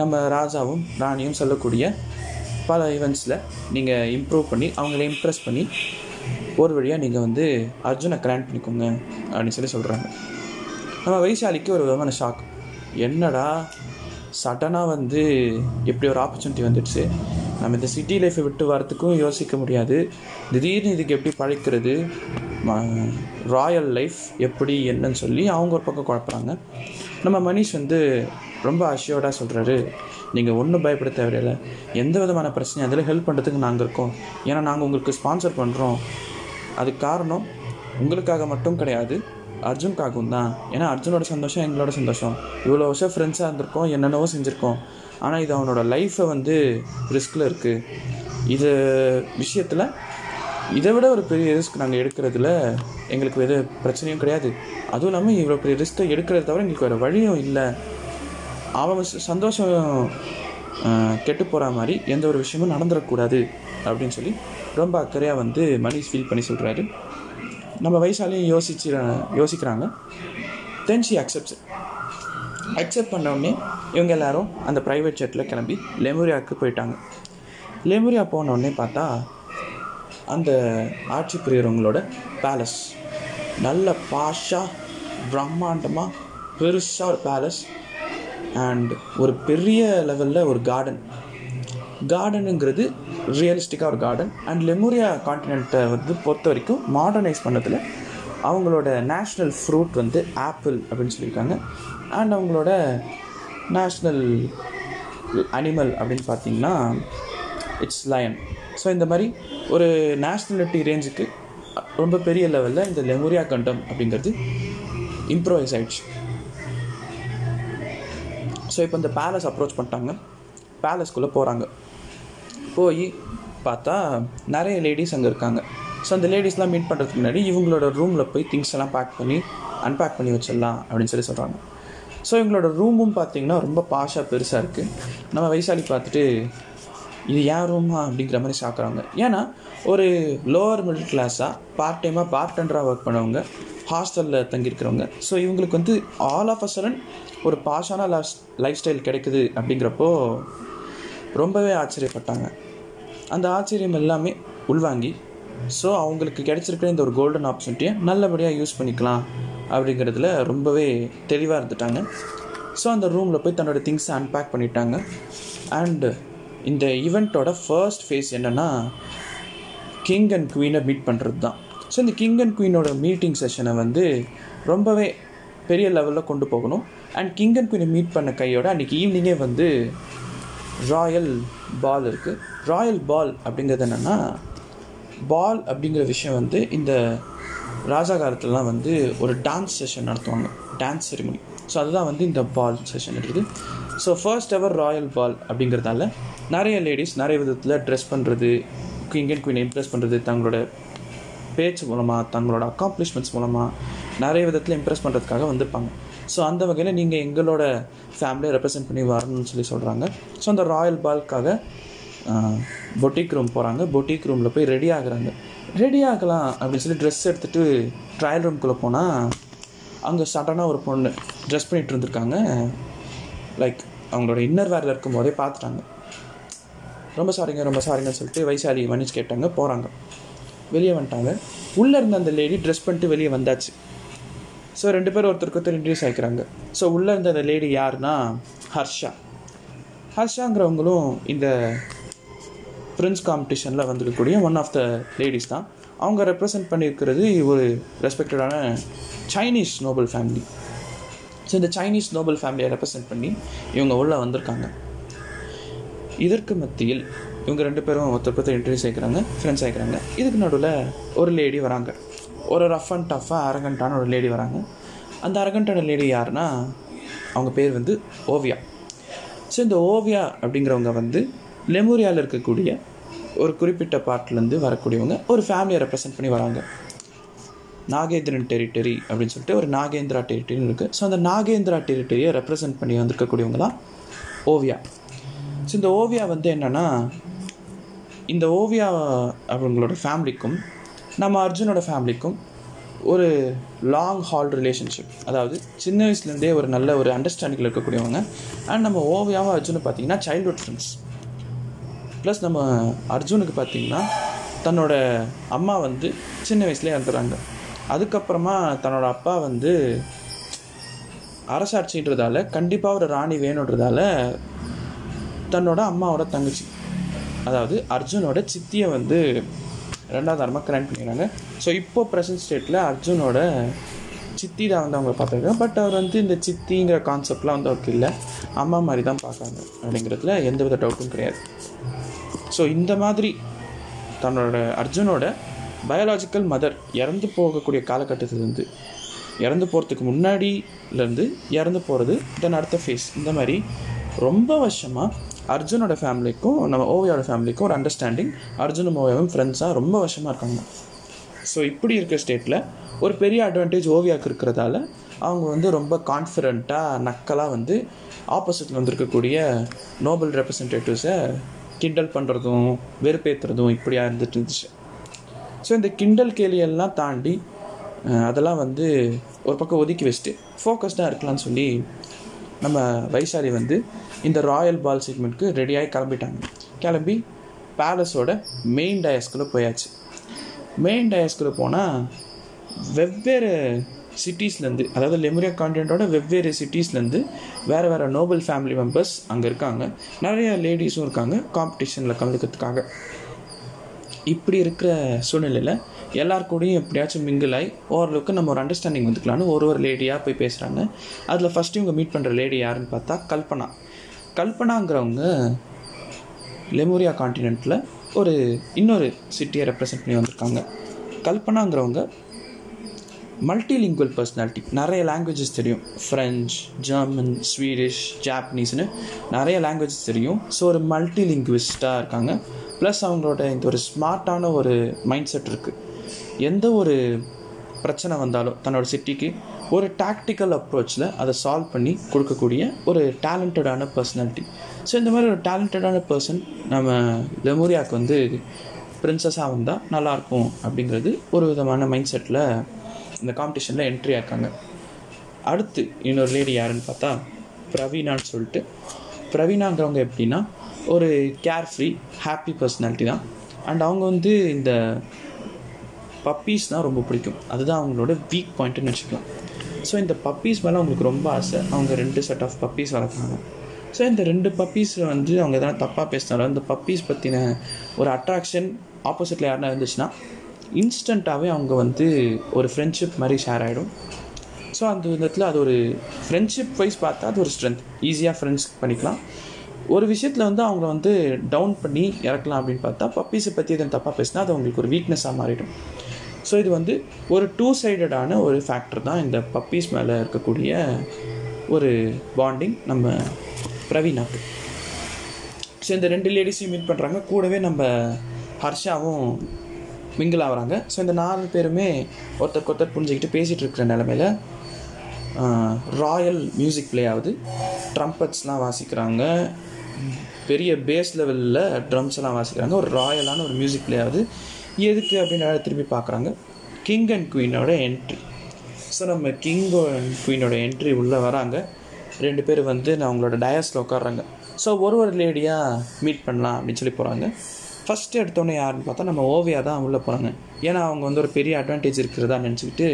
நம்ம ராஜாவும் ராணியும் சொல்லக்கூடிய பல ஈவெண்ட்ஸில் நீங்கள் இம்ப்ரூவ் பண்ணி அவங்கள இம்ப்ரெஸ் பண்ணி ஒரு வழியாக நீங்கள் வந்து அர்ஜுனை கிராண்ட் பண்ணிக்கோங்க அப்படின்னு சொல்லி சொல்கிறாங்க நம்ம வைசாலிக்கு ஒரு விதமான ஷாக் என்னடா சடனாக வந்து எப்படி ஒரு ஆப்பர்ச்சுனிட்டி வந்துடுச்சு. நம்ம இந்த சிட்டி லைஃப்பை விட்டு வரத்துக்கும் யோசிக்க முடியாது. திடீர்னு இதுக்கு எப்படி பழைக்கிறது? ராயல் லைஃப் எப்படி என்னன்னு சொல்லி அவங்க ஒரு பக்கம் குழப்புறாங்க. நம்ம மனிஷ் வந்து ரொம்ப அஷ்யோர்டாக சொல்கிறாரு நீங்கள் ஒன்றும் பயப்பட தேவையில்லை. எந்த விதமான பிரச்சனையும் அதில் ஹெல்ப் பண்ணுறதுக்கு நாங்கள் இருக்கோம். ஏன்னா நாங்கள் உங்களுக்கு ஸ்பான்சர் பண்ணுறோம் அதுக்கு காரணம் உங்களுக்காக மட்டும் கிடையாது அர்ஜுனுக்காகவும் தான். ஏன்னா அர்ஜுனோட சந்தோஷம் எங்களோட சந்தோஷம். இவ்வளோ வருஷம் ஃப்ரெண்ட்ஸாக இருந்திருக்கோம் என்னென்னவோ செஞ்சுருக்கோம். ஆனால் இது அவனோட லைஃப்பை வந்து ரிஸ்கில் இருக்குது இது விஷயத்தில் இதை விட ஒரு பெரிய ரிஸ்க் நாங்கள் எடுக்கிறதுல எங்களுக்கு எது பிரச்சனையும் கிடையாது. அதுவும் இல்லாமல் இவ்வளோ பெரிய ரிஸ்க்கை எடுக்கிறத தவிர எங்களுக்கு வேறு வழியும் இல்லை. அவங்க சந்தோஷம் கெட்டு போகிற மாதிரி எந்த ஒரு விஷயமும் நடந்துடக்கூடாது அப்படின்னு சொல்லி ரொம்ப அக்கறையாக வந்து மனிஷ் ஃபீல் பண்ணி சொல்கிறாரு நம்ம வயசாலையும் யோசிச்சு யோசிக்கிறாங்க. தென் ஷி அக்செப்ட்ஸ் அக்செப்ட் பண்ண உடனே இவங்க எல்லாரும் அந்த ப்ரைவேட் ஜெட்டில் கிளம்பி லெமூரியாவுக்கு போயிட்டாங்க. லெமூரியா போன பார்த்தா அந்த ஆட்சி புரியறவங்களோட பேலஸ் நல்ல பாஷாக பிரம்மாண்டமாக பெருசாக ஒரு பேலஸ் அண்ட் ஒரு பெரிய லெவலில் ஒரு கார்டன் கார்டனுங்கிறது ரியலிஸ்டிக்காக ஒரு கார்டன் அண்ட் லெமோரியா காண்டினென்ட்டை வந்து பொறுத்த வரைக்கும் மாடர்னைஸ் பண்ணதில் அவங்களோட நேஷ்னல் ஃப்ரூட் வந்து ஆப்பிள் அப்படின்னு சொல்லியிருக்காங்க. அண்ட் அவங்களோட நேஷ்னல் அனிமல் அப்படின்னு பார்த்தீங்கன்னா இட்ஸ் லயன் ஸோ இந்த மாதிரி ஒரு நேஷ்னலிட்டி ரேஞ்சுக்கு ரொம்ப பெரிய லெவலில் இந்த லெமோரியா கண்டம் அப்படிங்கிறது இம்ப்ரூவைஸ் ஆகிடுச்சு ஸோ இப்போ இந்த பேலஸ் அப்ரோச் பண்ணிட்டாங்க. பேலஸ்குள்ளே போகிறாங்க போய் பார்த்தா நிறைய லேடிஸ் அங்கே இருக்காங்க. ஸோ அந்த லேடிஸ்லாம் மீட் பண்ணுறதுக்கு முன்னாடி இவங்களோட ரூமில் போய் திங்ஸ் எல்லாம் பேக் பண்ணி அன்பேக் பண்ணி வச்சிடலாம் அப்படின்னு சொல்லி சொல்கிறாங்க ஸோ இவங்களோட ரூமும் பார்த்தீங்கன்னா ரொம்ப பாஷாக பெருசாக இருக்குது நம்ம வைசாலி பார்த்துட்டு இது ஏன் ரூமா அப்படிங்கிற மாதிரி சாக்குறாங்க. ஏன்னா ஒரு லோவர் மிடில் கிளாஸாக பார்ட் டைமாக பார்ட் டெண்டராக ஒர்க் பண்ணவங்க ஹாஸ்டலில் தங்கியிருக்கிறவங்க. ஸோ இவங்களுக்கு வந்து ஆல் ஆஃப் அ சடன் ஒரு பாஷான லைஃப் ஸ்டைல் கிடைக்குது அப்படிங்கிறப்போ ரொம்பவே ஆச்சரியப்பட்டாங்க. அந்த ஆச்சரியம் எல்லாமே உள்வாங்கி ஸோ அவங்களுக்கு கிடைச்சிருக்கிற இந்த ஒரு கோல்டன் ஆப்பர்ச்சுனிட்டியை நல்லபடியாக யூஸ் பண்ணிக்கலாம் அப்படிங்கிறதுல ரொம்பவே தெளிவாக இருந்துட்டாங்க. ஸோ அந்த ரூமில் போய் தன்னோட திங்ஸை அன்பேக் பண்ணிட்டாங்க. அண்டு இந்த ஈவெண்ட்டோட ஃபர்ஸ்ட் ஃபேஸ் என்னென்னா கிங் அண்ட் குவீனை மீட் பண்ணுறது தான் ஸோ இந்த கிங் அண்ட் குயினோட மீட்டிங் செஷனை வந்து ரொம்பவே பெரிய லெவலில் கொண்டு போகணும். அண்ட் கிங் அண்ட் குயினை மீட் பண்ண கையோட அன்றைக்கி ஈவினிங்கே வந்து ராயல் பால் இருக்குது ராயல் பால் அப்படிங்கிறது என்னென்னா பால் அப்படிங்கிற விஷயம் வந்து இந்த ராஜா காலத்துலலாம் வந்து ஒரு டான்ஸ் செஷன் நடத்துவாங்க. டான்ஸ் செரிமனி ஸோ அதுதான் வந்து இந்த பால் செஷன் இருக்குது so first ever royal ball அப்படிங்கிறதால நிறைய லேடிஸ் நிறைய விதத்தில் ட்ரெஸ் பண்ணுறது கிங் அண்ட் குயின் இம்ப்ரெஸ் பண்ணுறது தங்களோட பேச்சு மூலமாக தங்களோட அக்காம்ப்ளிஷ்மெண்ட்ஸ் மூலமாக நிறைய விதத்தில் இம்ப்ரெஸ் பண்ணுறதுக்காக வந்திருப்பாங்க. ஸோ அந்த வகையில் நீங்கள் எங்களோட ஃபேமிலியை ரெப்ரசென்ட் பண்ணி வரணும்னு சொல்லி சொல்கிறாங்க ஸோ அந்த ராயல் பால்க்காக பொட்டிக் ரூம் போகிறாங்க பொட்டிக் ரூமில் போய் ரெடி ஆகுறாங்க. ரெடி ஆகலாம் அப்படின்னு சொல்லி ட்ரெஸ் எடுத்துகிட்டு ட்ரையல் ரூம்குள்ளே போனால் அங்கே சடனாக ஒரு பொண்ணு ட்ரெஸ் பண்ணிகிட்டு இருந்திருக்காங்க. லைக் அவங்களோட இன்னர் வேரில் இருக்கும்போதே பார்த்துட்டாங்க. ரொம்ப சாரிங்க ரொம்ப சாரிங்கன்னு சொல்லிட்டு வைசாலி மன்னிச்சு கேட்டாங்க போகிறாங்க வெளியே வந்துட்டாங்க. உள்ளே இருந்த அந்த லேடி ட்ரெஸ் பண்ணிட்டு வெளியே வந்தாச்சு. ஸோ ரெண்டு பேரும் ஒருத்தருக்கு ஒருத்தர் இன்ட்ரடியூஸ் ஆகிக்கிறாங்க ஸோ உள்ளே இருந்த அந்த லேடி யாருன்னா? ஹர்ஷா. ஹர்ஷாங்கிறவங்களும் இந்த பிரின்ஸ் காம்படிஷனில் வந்திருக்கக்கூடிய ஒன் ஆஃப் த லேடிஸ் தான். அவங்க ரெப்ரசன்ட் பண்ணியிருக்கிறது ஒரு ரெஸ்பெக்டடான சைனீஸ் நோபல் ஃபேமிலி ஸோ இந்த சைனீஸ் நோபல் ஃபேமிலியை ரெப்ரசன்ட் பண்ணி இவங்க உள்ளே வந்திருக்காங்க. இதற்கு மத்தியில் இவங்க ரெண்டு பேரும் ஒருத்தர் ஒருத்தர் இன்ட்ரடியூஸ் ஆகிக்கிறாங்க ஃப்ரெண்ட்ஸ் ஆகிக்கிறாங்க இதுக்கு நடுவில் ஒரு லேடி வராங்க. ஒரு ரஃப் அண்ட் டஃப்பாக அரகண்டான ஒரு லேடி வராங்க. அந்த அரகண்டான லேடி யாருன்னா அவங்க பேர் வந்து ஓவியா. ஸோ இந்த ஓவியா அப்படிங்கிறவங்க வந்து லெமூரியாவில் இருக்கக்கூடிய ஒரு குறிப்பிட்ட பார்ட்லேருந்து வரக்கூடியவங்க ஒரு ஃபேமிலியை ரெப்ரசன்ட் பண்ணி வராங்க. நாகேந்திரன் டெரிட்டரி அப்படின்னு சொல்லிட்டு ஒரு நாகேந்திரா டெரிட்டரின்னு இருக்குது ஸோ அந்த நாகேந்திரா டெரிட்டரியை ரெப்ரசன்ட் பண்ணி வந்திருக்கக்கூடியவங்க தான் ஓவியா. ஸோ இந்த ஓவியா வந்து என்னென்னா இந்த ஓவியா அவங்களோட ஃபேமிலிக்கும் நம்ம அர்ஜுனோட ஃபேமிலிக்கும் ஒரு லாங் ஹால் ரிலேஷன்ஷிப் அதாவது சின்ன வயசுலேருந்தே ஒரு நல்ல ஒரு அண்டர்ஸ்டாண்டிங்கில் இருக்கக்கூடியவங்க. அண்ட் நம்ம ஓவியாவும் அர்ஜுனு பார்த்திங்கன்னா சைல்ட்ஹுட் ஃப்ரெண்ட்ஸ் ப்ளஸ் நம்ம அர்ஜுனுக்கு பார்த்திங்கன்னா தன்னோட அம்மா வந்து சின்ன வயசுலேயே இறந்துறாங்க. அதுக்கப்புறமா தன்னோட அப்பா வந்து அரசாட்சின்றதால கண்டிப்பாக ஒரு ராணி வேணுன்றதால தன்னோட அம்மாவோட தங்கச்சி. அதாவது அர்ஜுனோட சித்தியை வந்து ரெண்டாவது தரமாக கல்யாணம் பண்ணிக்கிறாங்க. ஸோ இப்போ ப்ரெசன்ட் ஸ்டேட்டில் அர்ஜுனோட சித்தி தான் வந்து அவங்க பார்த்துருக்காங்க. பட் அவர் வந்து இந்த சித்திங்கிற கான்செப்ட்லாம் வந்து அவருக்கு இல்லை. அம்மா மாதிரி தான் பார்க்காங்க அப்படிங்கிறதுல எந்த வித டவுட்டும் கிடையாது. ஸோ இந்த மாதிரி தன்னோட அர்ஜுனோட பயாலாஜிக்கல் மதர் இறந்து போகக்கூடிய காலகட்டத்திலேருந்து இறந்து போகிறதுக்கு முன்னாடிலேருந்து இறந்து போகிறது தென் அடுத்த ஃபேஸ் இந்த மாதிரி ரொம்ப வருஷமாக அர்ஜுனோட ஃபேமிலிக்கும் நம்ம ஓவியோட ஃபேமிலிக்கும் ஒரு அண்டர்ஸ்டாண்டிங் அர்ஜுனும் ஓவியாவும் ஃப்ரெண்ட்ஸாக ரொம்ப வருஷமாக இருக்காங்க. ஸோ இப்படி இருக்கிற ஸ்டேட்டில் ஒரு பெரிய அட்வான்டேஜ் ஓவியாவுக்கு இருக்கிறதால அவங்க வந்து ரொம்ப கான்ஃபிடெண்ட்டாக நக்கலாக வந்து ஆப்போசிட்டில் வந்திருக்கக்கூடிய நோபல் ரெப்ரசன்டேட்டிவ்ஸை கிண்டல் பண்ணுறதும் வெறுப்பேற்றுறதும் இப்படியாக இருந்துட்டு இருந்துச்சு. ஸோ இந்த கிண்டல் கேலியெல்லாம் தாண்டி அதெல்லாம் வந்து ஒரு பக்கம் ஒதுக்கி வச்சுட்டு ஃபோக்கஸ்டாக இருக்கலாம்னு சொல்லி நம்ம வைசாரி வந்து இந்த ராயல் பால் செக்மெண்ட்க்கு ரெடியாகி கிளம்பிட்டாங்க. கிளம்பி பேலஸோட மெயின் டயஸ்குள்ளே போயாச்சு. மெயின் டயஸ்குள்ளே போனால் வெவ்வேறு சிட்டிஸ்லேருந்து அதாவது லெமுரியா கான்டினென்ட்டோட வெவ்வேறு சிட்டிஸ்லேருந்து வேறு வேறு நோபல் ஃபேமிலி மெம்பர்ஸ் அங்கே இருக்காங்க. நிறைய லேடிஸும் இருக்காங்க காம்படிஷனில் கலந்துக்கிறதுக்காக. இப்படி இருக்கிற சூழ்நிலையில் எல்லார் கூடயும் எப்படியாச்சும் மிங்கிள் ஆகி ஓரளவுக்கு நம்ம ஒரு அண்டர்ஸ்டாண்டிங் வந்துக்கலான்னு ஒரு ஒரு லேடியாக போய் பேசுகிறாங்க அதில் ஃபஸ்ட்டு இவங்க மீட் பண்ணுற லேடி யாருன்னு பார்த்தா கல்பனா. கல்பனாங்கிறவங்க லெமோரியா கான்டினென்ட்டில் ஒரு இன்னொரு சிட்டியை ரெப்ரசன்ட் பண்ணி வந்திருக்காங்க. கல்பனாங்கிறவங்க மல்டிலிங்குவல் பர்சனாலிட்டி நிறைய லாங்குவேஜஸ் தெரியும். ஃப்ரெஞ்ச் ஜெர்மன் ஸ்வீடிஷ் ஜாப்பனீஸ்னு நிறைய லாங்குவேஜஸ் தெரியும். ஸோ ஒரு மல்டிலிங்குவிஸ்டாக இருக்காங்க. ப்ளஸ் அவங்களோட இந்த ஒரு ஸ்மார்ட்டான ஒரு மைண்ட் செட் இருக்குது எந்த ஒரு பிரச்சனை வந்தாலும் தன்னோட சிட்டிக்கு ஒரு டாக்டிக்கல் அப்ரோச்சில் அதை சால்வ் பண்ணி கொடுக்கக்கூடிய ஒரு டேலண்டடான பர்சனாலிட்டி ஸோ இந்த மாதிரி ஒரு டேலண்டடான பர்சன் நம்ம லெமோரியாவுக்கு வந்து பிரின்சஸாக வந்தால் நல்லாயிருக்கும் அப்படிங்கிறது ஒரு விதமான மைண்ட் செட்டில் இந்த காம்படிஷனில் என்ட்ரி ஆக்காங்க அடுத்து இன்னொரு லேடி யாருன்னு பார்த்தா பிரவீனான்னு சொல்லிட்டு. பிரவீனாங்கிறவங்க எப்படின்னா ஒரு கேர் ஃப்ரீ ஹாப்பி பர்சனாலிட்டி தான். அண்ட் அவங்க வந்து இந்த பப்பீஸ் தான் ரொம்ப பிடிக்கும். அதுதான் அவங்களோட வீக் பாயிண்ட்டுன்னு வச்சுக்கலாம். ஸோ இந்த பப்பீஸ் மேலே அவங்களுக்கு ரொம்ப ஆசை. அவங்க ரெண்டு செட் ஆஃப் பப்பீஸ் வளர்க்குறாங்க. ஸோ இந்த ரெண்டு பப்பீஸில் வந்து அவங்க எதனா தப்பாக பேசினாலும் இந்த பப்பீஸ் பற்றின ஒரு அட்ராக்ஷன் ஆப்போசிட்டில் யாருனா இருந்துச்சுன்னா இன்ஸ்டண்ட்டாகவே அவங்க வந்து ஒரு ஃப்ரெண்ட்ஷிப் மாதிரி ஷேர் ஆகிடும் ஸோ அந்த விதத்தில் அது ஒரு ஃப்ரெண்ட்ஷிப் வைஸ் பார்த்தா அது ஒரு ஸ்ட்ரென்த் ஈஸியாக ஃப்ரெண்ட்ஸ் பண்ணிக்கலாம். ஒரு விஷயத்தில் வந்து அவங்கள வந்து டவுன் பண்ணி இறக்கலாம் அப்படின்னு பார்த்தா பப்பீஸை பற்றி எதுவும் தப்பாக பேசினா அது அவங்களுக்கு ஒரு வீக்னஸாக மாறிடும். ஸோ இது வந்து ஒரு டூ சைடடான ஒரு ஃபேக்டர் தான் இந்த பப்பீஸ் மேலே இருக்கக்கூடிய ஒரு பாண்டிங் நம்ம பிரவீனாக்கு. ஸோ இந்த ரெண்டு லேடிஸையும் மீட் பண்ணுறாங்க கூடவே நம்ம ஹர்ஷாவும் மிங்கிள் ஆகிறாங்க. ஸோ இந்த நாலு பேருமே ஒருத்தருக்கு ஒருத்தர் புரிஞ்சுக்கிட்டு பேசிகிட்டு இருக்கிற நிலமையில ராயல் மியூசிக் ப்ளே ஆகுது. ட்ரம்பட்ஸ்லாம் வாசிக்கிறாங்க. பெரிய பேஸ் லெவலில் ட்ரம்ஸ் எல்லாம் வாசிக்கிறாங்க. ஒரு ராயலான ஒரு மியூசிக் ப்ளே ஆகுது. எதுக்கு அப்படின்னு திரும்பி பார்க்குறாங்க. கிங் அண்ட் குவீனோட என்ட்ரி ஸோ நம்ம கிங் அண்ட் குவீனோட என்ட்ரி உள்ளே வராங்க. ரெண்டு பேர் வந்து நான் அவங்களோட டயஸில் உட்காடுறாங்க ஸோ ஒரு ஒரு லேடியாக மீட் பண்ணலாம் அப்படின்னு சொல்லி போகிறாங்க ஃபஸ்ட்டு எடுத்தோன்னே யாருன்னு பார்த்தா நம்ம ஓவியா தான் உள்ளே போகிறாங்க ஏன்னா அவங்க வந்து ஒரு பெரிய அட்வான்டேஜ் இருக்கிறதா நினச்சிக்கிட்டு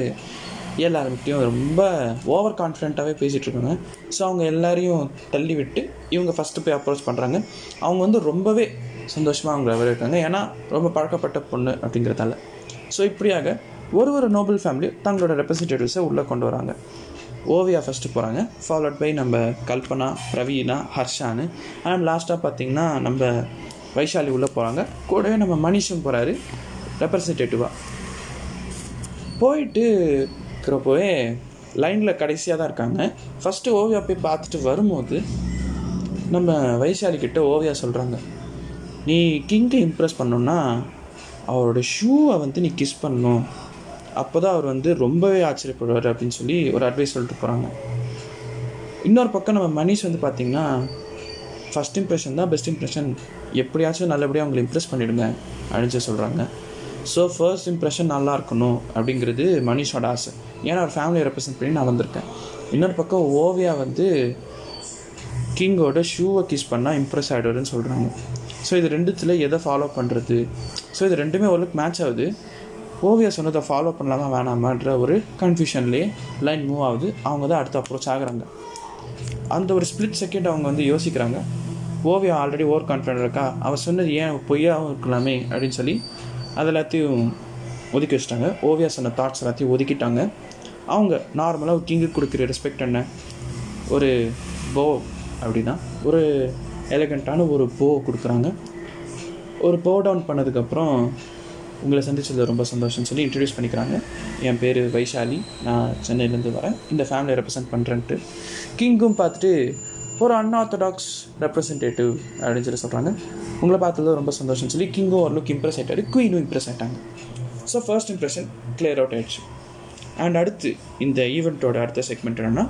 எல்லாருக்கிட்டையும் ரொம்ப ஓவர் கான்ஃபிடென்ட்டாகவே பேசிகிட்டு இருக்காங்க. ஸோ அவங்க எல்லாரையும் தள்ளி விட்டு இவங்க ஃபஸ்ட்டு போய் அப்ரோச் பண்ணுறாங்க அவங்க வந்து ரொம்பவே சந்தோஷமாக அவங்கள வரவேற்காங்க. ஏன்னா ரொம்ப பழக்கப்பட்ட பொண்ணு அப்படிங்கிறதால. ஸோ இப்படியாக ஒரு ஒரு நோபல் ஃபேமிலி தங்களோட ரெப்ரசன்டேட்டிவ்ஸை உள்ளே கொண்டு வராங்க. ஓவியா ஃபஸ்ட்டு போகிறாங்க ஃபாலோட் பை நம்ம கல்பனா பிரவீனா ஹர்ஷானு. அண்ட் லாஸ்ட்டாக பார்த்திங்கன்னா நம்ம வைஷாலி உள்ளே போகிறாங்க கூடவே நம்ம மனிஷும் போகிறாரு ரெப்ரசன்டேட்டிவாக போயிட்டு இருக்கிறப்போவே லைனில் கடைசியாக தான் இருக்காங்க. ஃபஸ்ட்டு ஓவியா போய் பார்த்துட்டு வரும்போது நம்ம வைஷாலி கிட்ட ஓவியா சொல்கிறாங்க நீ கிங்கை இம்ப்ரெஸ் பண்ணணுன்னா அவரோட ஷூவை வந்து நீ கிஸ் பண்ணணும். அப்போ தான் அவர் வந்து ரொம்பவே ஆச்சரியப்படுவார் அப்படின்னு சொல்லி ஒரு அட்வைஸ் சொல்லிட்டு போகிறாங்க இன்னொரு பக்கம் நம்ம மனிஷ் வந்து பார்த்திங்கன்னா ஃபஸ்ட் இம்ப்ரெஷன் தான் பெஸ்ட் இம்ப்ரெஷன் எப்படியாச்சும் நல்லபடியாக அவங்களை இம்ப்ரெஸ் பண்ணிவிடுங்க அப்படின்னு சொல்கிறாங்க ஸோ ஃபர்ஸ்ட் இம்ப்ரெஷன் நல்லா இருக்கணும் அப்படிங்கிறது மனிஷோட ஆசை. ஏன்னா அவர் ஃபேமிலியை ரெப்ரசென்ட் பண்ணி நான் வந்திருக்கேன். இன்னொரு பக்கம் ஓவியா வந்து கிங்கோட ஷூவை கிஸ் பண்ணால் இம்ப்ரெஸ் ஆகிடுவாருன்னு சொல்கிறாங்க ஸோ இது ரெண்டுத்தில் எதை ஃபாலோ பண்ணுறது ஸோ இது ரெண்டுமே ஓரளவுக்கு மேட்ச் ஆகுது. ஓவியா சொன்னதை ஃபாலோ பண்ணலாமா வேணாமான்ற ஒரு கன்ஃபியூஷன்லேயே லைன் மூவ் ஆகுது. அவங்க தான் அடுத்த அப்ரோச் ஆகுறாங்க. அந்த ஒரு ஸ்பிளிட் செகண்ட் அவங்க வந்து யோசிக்கிறாங்க. ஓவியா ஆல்ரெடி ஓவர் கான்ஃபிடென்ட் இருக்கா? அவள் சொன்னது ஏன் பொய்யாகவும் இருக்கலாமே அப்படின்னு சொல்லி அது எல்லாத்தையும் ஒதுக்கி வச்சிட்டாங்க. ஓவியா சொன்ன தாட்ஸ் எல்லாத்தையும் ஒதுக்கிட்டாங்க. அவங்க நார்மலாக ஒரு கிங்கு கொடுக்குற ரெஸ்பெக்ட் என்ன? ஒரு போ அப்படின்னா ஒரு எலகண்ட்டான ஒரு போ கொடுக்குறாங்க. ஒரு போ டவுன் பண்ணதுக்கப்புறம் உங்களை சந்திச்சதில் ரொம்ப சந்தோஷம்னு சொல்லி இன்ட்ரடியூஸ் பண்ணிக்கிறாங்க. என் பேர் வைஷாலி. நான் சென்னையிலேருந்து வரேன். இந்த ஃபேமிலியை ரெப்ரசென்ட் பண்ணுறேன்ட்டு கிங்கும் பார்த்துட்டு ஒரு அன்ஆர்த்தடாக்ஸ் ரெப்ரசன்டேட்டிவ் அப்படின்னு சொல்லி சொல்கிறாங்க உங்களை பார்த்தது ரொம்ப சந்தோஷம்னு சொல்லி கிங்கும் ஓரளவுக்கு இம்ப்ரெஸ் ஆகிட்டாரு குயினும் இம்ப்ரெஸ் ஆகிட்டாங்க so first impression clear out ஆயிடுச்சு. அண்ட் அடுத்து இந்த ஈவெண்ட்டோட அடுத்த செக்மெண்ட் என்னென்னா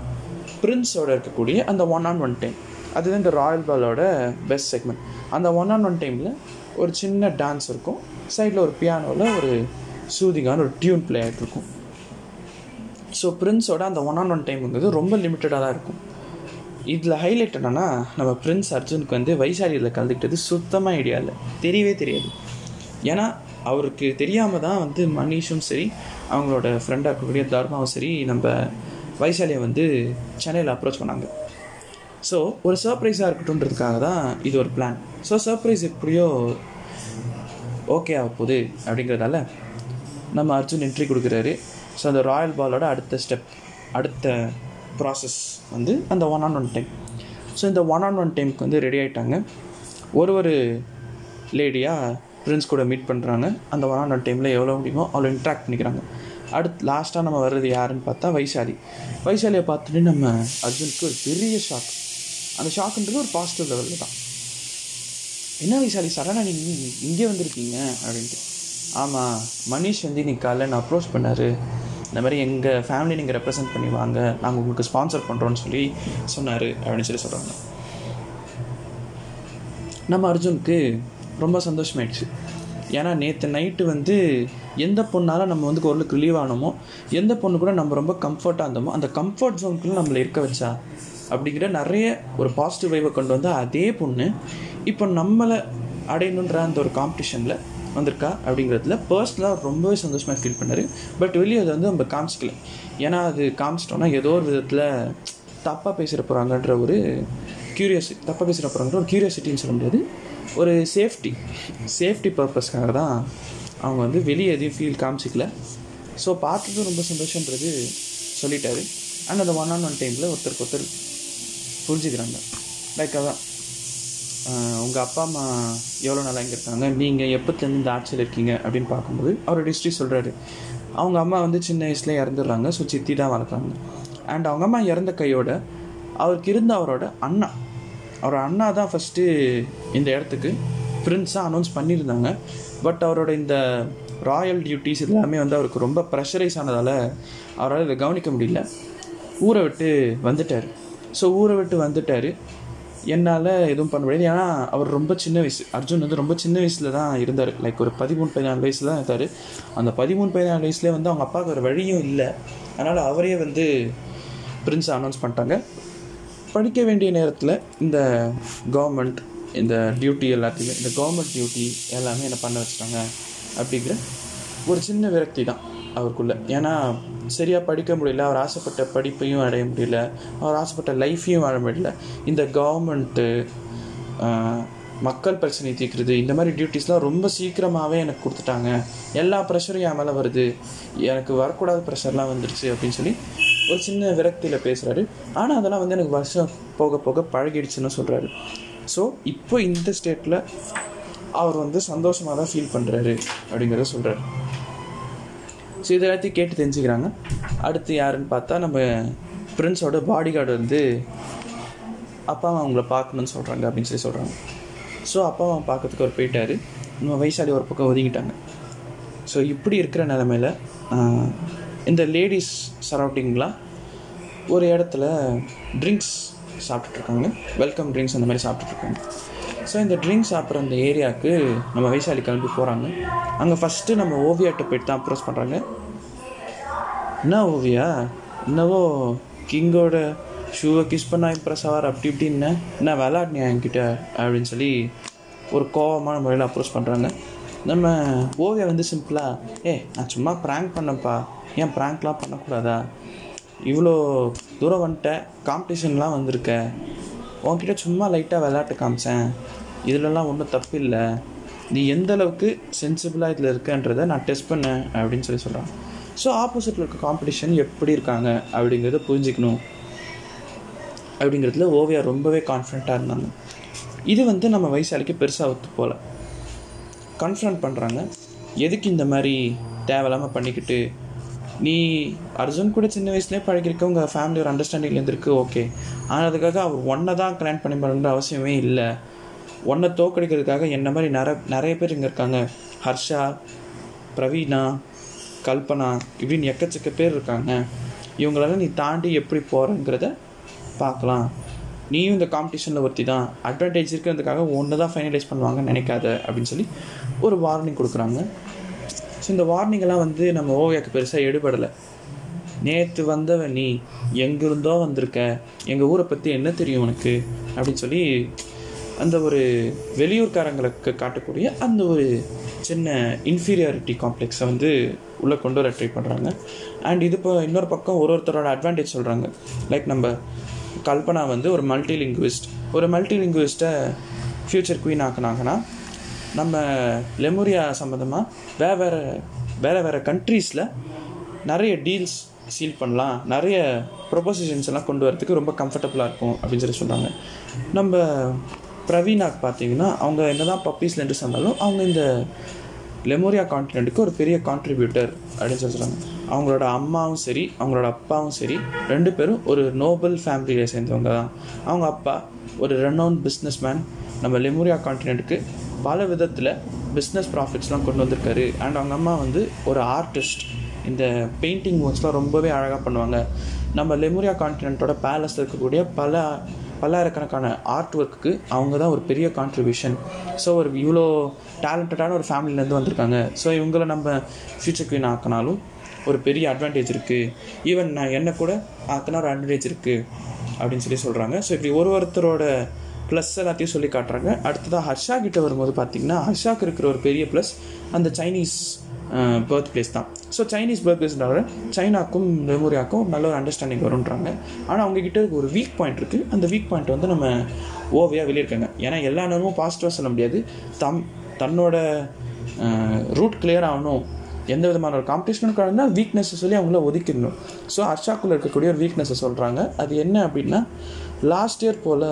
பிரின்ஸோட இருக்கக்கூடிய அந்த ஒன் ஆன் ஒன் டைம் அதுதான் இந்த ராயல் பாலோட பெஸ்ட் செக்மெண்ட் அந்த ஒன் ஆன் ஒன் டைமில் ஒரு சின்ன டான்ஸ் இருக்கும். சைடில் ஒரு பியானோவில் ஒரு சூதிகான ஒரு டியூன் ப்ளே ஆகிட்டு இருக்கும். ஸோ பிரின்ஸோட அந்த ஒன் ஆன் ஒன் டைம்ங்கிறது ரொம்ப லிமிட்டடாக தான் இருக்கும். இதில் ஹைலைட் என்னென்னா நம்ம பிரின்ஸ் அர்ஜுனுக்கு வந்து வைசாலியில் கலந்துக்கிட்டது சுத்தமாக ஐடியா இல்லை. தெரியவே தெரியாது. ஏன்னா அவருக்கு தெரியாமல் தான் வந்து மனிஷும் சரி அவங்களோட ஃப்ரெண்டாக இருக்கக்கூடிய தர்மாவும் சரி நம்ம வைசாலியை வந்து சென்னையில் அப்ரோச் பண்ணாங்க. ஸோ ஒரு சர்ப்ரைஸாக இருக்கட்டும்ன்றதுக்காக தான் இது ஒரு பிளான் ஸோ சர்ப்ரைஸ் எப்படியோ ஓகே ஆக போகுது அப்படிங்கிறதால நம்ம அர்ஜுன் என்ட்ரி கொடுக்குறாரு. ஸோ அந்த ராயல் பாலோட அடுத்த ஸ்டெப் அடுத்த ப்ராசஸ் வந்து அந்த one on one time so இந்த ஒன் ஆன் ஒன் டைமுக்கு வந்து ரெடி ஆகிட்டாங்க ஒரு ஒரு லேடியாக ஃப்ரெண்ட்ஸ் கூட மீட் பண்ணுறாங்க அந்த ஒன் ஆன் ஒன் டைமில் எவ்வளோ முடியுமோ அவ்வளோ இன்ட்ராக்ட் பண்ணிக்கிறாங்க. அடுத்து லாஸ்ட்டாக நம்ம வர்றது யாருன்னு பார்த்தா வைசாலி. வைசாலியை பார்த்துட்டு நம்ம அர்ஜுனுக்கு ஒரு பெரிய ஷாக் அந்த ஷாக்குன்றது ஒரு பாசிட்டிவ் லெவலில் தான். என்ன விசாரி சரணா நீங்கள் இங்கே வந்திருக்கீங்க? அப்படின்ட்டு. ஆமாம் மனிஷ் வந்து இன்னைக்கு காலைல நான் அப்ரோச் பண்ணார். இந்த மாதிரி எங்கள் ஃபேமிலி நீங்கள் ரெப்ரசன்ட் பண்ணி வாங்க. நாங்கள் உங்களுக்கு ஸ்பான்சர் பண்ணுறோன்னு சொல்லி சொன்னார் அப்படின்னு சொல்லி சொல்கிறாங்க நம்ம அர்ஜுனுக்கு ரொம்ப சந்தோஷமாயிடுச்சு. ஏன்னா நேற்று நைட்டு வந்து எந்த பொண்ணால் நம்ம வந்து ஓரளவுக்கு ரிலீவ் ஆனோமோ எந்த பொண்ணு கூட நம்ம ரொம்ப கம்ஃபர்ட்டாக இருந்தோமோ அந்த கம்ஃபர்ட் ஜோனுக்குள்ளே நம்மளை இருக்க வச்சா அப்படிங்கிற நிறைய ஒரு பாசிட்டிவ் வைவை கொண்டு வந்து அதே பொண்ணு இப்போ நம்மளை அடையணுன்ற அந்த ஒரு காம்படிஷனில் வந்திருக்கா அப்படிங்கிறதுல பர்சனலாக ரொம்பவே சந்தோஷமாக ஃபீல் பண்ணார். பட் வெளியே அதை வந்து நம்ம காமிச்சிக்கல. ஏன்னா அது காமிச்சிட்டோன்னா ஏதோ ஒரு விதத்தில் தப்பாக பேசுகிற போகிறாங்கன்ற ஒரு க்யூரியாசிட்டி தப்பாக பேசுகிற போகிறாங்கன்ற ஒரு க்யூரியாசிட்டின்னு சொல்ல முடியாது. ஒரு சேஃப்டி சேஃப்டி பர்பஸ்க்காக தான் அவங்க வந்து வெளியே எதையும் ஃபீல் காமிச்சிக்கல. ஸோ பார்த்ததும் ரொம்ப சந்தோஷன்றது சொல்லிட்டாரு. அண்ட் அந்த ஒன் ஆன் ஒன் டைமில் ஒருத்தருக்கு ஒருத்தர் புரிஞ்சுக்கிறாங்க. லைக் அதான். உங்கள் அப்பா அம்மா எவ்வளோ நாளாக இங்கே இருக்காங்க? நீங்கள் எப்போத்துலேருந்து இந்த ஆட்சியில் இருக்கீங்க? அப்படின்னு பார்க்கும்போது அவரோட ஹிஸ்ட்ரி சொல்கிறாரு அவங்க அம்மா வந்து சின்ன வயசுல இறந்துடுறாங்க. ஸோ சித்தி தான் வளர்க்குறாங்க. அண்ட் அவங்க அம்மா இறந்த கையோட அவருக்கு இருந்த அவரோட அண்ணா. அவரோட அண்ணா தான் ஃபஸ்ட்டு இந்த இடத்துக்கு பிரின்ஸாக அனௌன்ஸ் பண்ணியிருந்தாங்க. பட் அவரோட இந்த ராயல் டியூட்டிஸ் எல்லாமே வந்து அவருக்கு ரொம்ப ப்ரெஷரைஸ் ஆனதால் அவரால் இதை கவனிக்க முடியல. ஊரை விட்டு வந்துட்டார். ஸோ ஊரை விட்டு வந்துட்டார். என்னால் எதுவும் பண்ண முடியாது ஏன்னா அவர் ரொம்ப சின்ன வயசு. அர்ஜுன் வந்து ரொம்ப சின்ன வயசில் தான் இருந்தார். லைக் ஒரு பதிமூணு பதினாலு வயசில் தான் இருந்தார். அந்த பதிமூணு பதினாலு வயசுலேயே வந்து அவங்க அப்பாவுக்கு ஒரு வழியும் இல்லை. அதனால் அவரே வந்து பிரின்ஸ் அனௌன்ஸ் பண்ணிட்டாங்க. படிக்க வேண்டிய நேரத்தில் இந்த கவர்மெண்ட் இந்த டியூட்டி எல்லாத்தையுமே இந்த கவர்மெண்ட் டியூட்டி எல்லாமே என்ன பண்ண வச்சுட்டாங்க அப்படிங்கிற ஒரு சின்ன விரக்தி தான். அவருக்குள்ள. ஏன்னா சரியாக படிக்க முடியல அவர் ஆசைப்பட்ட படிப்பையும் அடைய முடியல அவர் ஆசைப்பட்ட லைஃப்பையும் வாழ முடியல. இந்த கவர்மெண்ட்டு மக்கள் பிரச்சனை தீர்க்குறது இந்த மாதிரி டியூட்டிஸ்லாம் ரொம்ப சீக்கிரமாகவே எனக்கு கொடுத்துட்டாங்க. எல்லா ப்ரெஷரும் என் மேலே வருது. எனக்கு வரக்கூடாத ப்ரெஷர்லாம் வந்துருச்சு அப்படின்னு சொல்லி ஒரு சின்ன விரக்தியில் பேசுகிறாரு ஆனால் அதெல்லாம் வந்து எனக்கு வருஷம் போக போக பழகிடுச்சுன்னு சொல்கிறாரு ஸோ இப்போ இந்த ஸ்டேட்டில் அவர் வந்து சந்தோஷமாக தான் ஃபீல் பண்ணுறாரு அப்படிங்கிறத சொல்கிறாரு ஸோ இது எல்லாத்தையும் கேட்டு தெரிஞ்சுக்கிறாங்க. அடுத்து யாருன்னு பார்த்தா நம்ம பிரின்ஸோட பாடி கார்டு வந்து அப்பா அம்மா அவங்கள பார்க்கணுன்னு சொல்கிறாங்க அப்படின்னு சொல்லி சொல்கிறாங்க ஸோ அப்பா அம்மா பார்க்கறதுக்கு அவர் போயிட்டார். நம்ம வயசாளி ஒரு பக்கம் ஒதுங்கிட்டாங்க. ஸோ இப்படி இருக்கிற நிலமையில இந்த லேடிஸ் சரௌண்டிங்லாம் ஒரு இடத்துல ட்ரிங்க்ஸ் சாப்பிட்டுட்ருக்காங்க வெல்கம் ட்ரிங்க்ஸ் அந்த மாதிரி சாப்பிட்டுட்ருக்காங்க ஸோ இந்த ட்ரிங்க்ஸ் சாப்பிட்ற அந்த ஏரியாவுக்கு நம்ம வைசாலி கிளம்பி போகிறாங்க அங்கே ஃபஸ்ட்டு நம்ம ஓவியாட்ட போயிட்டு தான் அப்ரோச் பண்ணுறாங்க என்ன ஓவியா? என்னவோ கிங்கோட ஷூவை கிஸ் பண்ணா இம்ப்ரெஸ் ஆவார் அப்படி இப்படின்னு என்ன? விளாட்னியா என்கிட்ட? அப்படின்னு சொல்லி ஒரு கோபமான முறையில் அப்ரோச் பண்ணுறாங்க நம்ம ஓவியா வந்து சிம்பிளாக ஏ நான் சும்மா ப்ராங்க் பண்ணப்பா ஏன் ப்ராங்க்லாம் பண்ணக்கூடாதா? இவ்வளோ தூரம் வந்துட்டேன் காம்படிஷன்லாம் வந்திருக்க. உன்கிட்ட சும்மா லைட்டாக விளையாட்டு காமிச்சேன். இதிலலாம் ஒன்றும் தப்பு இல்லை நீ எந்த அளவுக்கு சென்சிபிளாக இதில் இருக்கன்றதை நான் டெஸ்ட் பண்ணேன் அப்படின்னு சொல்லி சொல்கிறான் ஸோ ஆப்போசிட்டில் இருக்க காம்படிஷன் எப்படி இருக்காங்க அப்படிங்கிறத புரிஞ்சுக்கணும். அப்படிங்கிறதுல ஓவியா ரொம்பவே கான்ஃபிடண்ட்டாக இருந்தாங்க. இது வந்து நம்ம வயசாளிக்கு பெருசாக ஒத்து போகல கன்ஃபரண்ட் பண்ணுறாங்க எதுக்கு இந்த மாதிரி தேவையில்லாமல் பண்ணிக்கிட்டு? நீ அர்ஜுன் கூட சின்ன வயசுலேயே பழகிருக்க உங்கள் ஃபேமிலி ஒரு அண்டர்ஸ்டாண்டிங் இருந்திருக்கு ஓகே ஆனால் அதுக்காக அவர் ஒன்றை தான் கல்யாணம் பண்ணி பண்ணுற அவசியமே இல்லை. ஒன்றை தோக்கடிக்கிறதுக்காக என்ன மாதிரி நிறைய நிறைய பேர் இங்கே இருக்காங்க. ஹர்ஷா பிரவீனா கல்பனா இப்படின்னு எக்கச்சக்க பேர் இருக்காங்க. இவங்களெல்லாம் நீ தாண்டி எப்படி போகிறங்கிறத பார்க்கலாம். நீயும் இந்த காம்படிஷனில் ஒருத்தி தான் அட்வான்டேஜ் இருக்கிறதுக்காக ஒன்று தான் ஃபைனலைஸ் பண்ணுவாங்கன்னு நினைக்காத அப்படின்னு சொல்லி ஒரு வார்னிங் கொடுக்குறாங்க. ஸோ இந்த வார்னிங்கெல்லாம் வந்து நம்ம ஓவியாக்கு பெருசாக எடுபடலை. நேற்று வந்தவன் நீ எங்கிருந்தோ வந்திருக்க எங்கள் ஊரை பற்றி என்ன தெரியும் உனக்கு? அப்படின்னு சொல்லி அந்த ஒரு வெளியூர்காரங்களுக்கு காட்டக்கூடிய அந்த ஒரு சின்ன இன்ஃபீரியாரிட்டி காம்ப்ளெக்ஸை வந்து உள்ளே கொண்டு வர ட்ரை பண்ணுறாங்க அண்ட் இது இப்போ இன்னொரு பக்கம் ஒரு ஒருத்தரோட அட்வான்டேஜ் சொல்கிறாங்க லைக் நம்ம கல்பனா வந்து ஒரு மல்டி லிங்குவிஸ்ட் ஒரு மல்டி லிங்குவிஸ்ட்டை ஃப்யூச்சர் குயின் ஆக்குனாங்கன்னா நம்ம லெமோரியா சம்மந்தமாக வேறு வேறு வேறு வேறு கண்ட்ரீஸில் நிறைய டீல்ஸ் சீல் பண்ணலாம். நிறைய ப்ரொபோசிஷன்ஸ் எல்லாம் கொண்டு வரதுக்கு ரொம்ப கம்ஃபர்டபுளாக இருக்கும் அப்படின்னு சொல்லி சொல்கிறாங்க நம்ம பிரவீனாக் பார்த்தீங்கன்னா அவங்க என்ன தான் பப்பீஸ் லெண்டர்ஸ் இருந்தாலும் அவங்க இந்த லெமோரியா கான்டினென்ட்டுக்கு ஒரு பெரிய கான்ட்ரிபியூட்டர் அப்படின்னு சொல்லி சொல்கிறாங்க அவங்களோட அம்மாவும் சரி அவங்களோட அப்பாவும் சரி ரெண்டு பேரும் ஒரு நோபல் ஃபேமிலியை சேர்ந்தவங்க தான். அவங்க அப்பா ஒரு ரெனவுன் பிஸ்னஸ் மேன் நம்ம லெமோரியா கான்டினென்ட்டுக்கு பல விதத்தில் பிஸ்னஸ் ப்ராஃபிட்ஸ்லாம் கொண்டு வந்திருக்காரு. அண்ட் அவங்க அம்மா வந்து ஒரு ஆர்டிஸ்ட் இந்த பெயிண்டிங் ஒர்க்ஸ்லாம் ரொம்பவே அழகாக பண்ணுவாங்க. நம்ம லெமோரியா கான்டினென்ட்டோட பேலஸில் இருக்கக்கூடிய பல பல்லாயிரக்கணக்கான ஆர்ட் ஒர்க்குக்கு அவங்க தான் ஒரு பெரிய கான்ட்ரிபியூஷன் ஸோ ஒரு இவ்வளோ டேலண்டடான ஒரு ஃபேமிலியிலேருந்து வந்திருக்காங்க. ஸோ இவங்கள நம்ம ஃப்யூச்சர் குவீன் ஆக்கினாலும் ஒரு பெரிய அட்வான்டேஜ் இருக்குது ஈவன் நான் என்ன கூட ஆக்கினா ஒரு அட்வான்டேஜ் இருக்குது அப்படின்னு சொல்லி சொல்கிறாங்க ஸோ இப்படி ஒரு ஒருத்தரோட ப்ளஸ் எல்லாத்தையும் சொல்லி காட்டுறாங்க. அடுத்ததாக ஹர்ஷா கிட்ட வரும்போது பார்த்தீங்கன்னா ஹர்ஷாக்கு இருக்கிற ஒரு பெரிய ப்ளஸ் அந்த சைனீஸ் பர்த் பிளேஸ் தான். ஸோ சைனீஸ் பர்த் பிளேஸ்னால சைனாக்கும் லெமோரியாக்கும் நல்ல ஒரு அண்டர்ஸ்டாண்டிங் வரும்ன்றாங்க. ஆனால் அவங்கக்கிட்ட ஒரு வீக் பாயிண்ட் இருக்குது அந்த வீக் பாயிண்ட் வந்து நம்ம ஓவையாக வெளியிருக்காங்க. ஏன்னா எல்லா நேரமும் பாசிட்டிவாக சொல்ல முடியாது. தம் தன்னோட ரூட் கிளியர் ஆகணும். எந்த விதமான ஒரு காம்படிஷனும் இருந்தால் வீக்னஸை சொல்லி அவங்கள ஒதுக்கிடணும். ஸோ ஹர்ஷாக்குள்ளே இருக்கக்கூடிய ஒரு வீக்னஸை சொல்கிறாங்க அது என்ன அப்படின்னா லாஸ்ட் இயர் போல்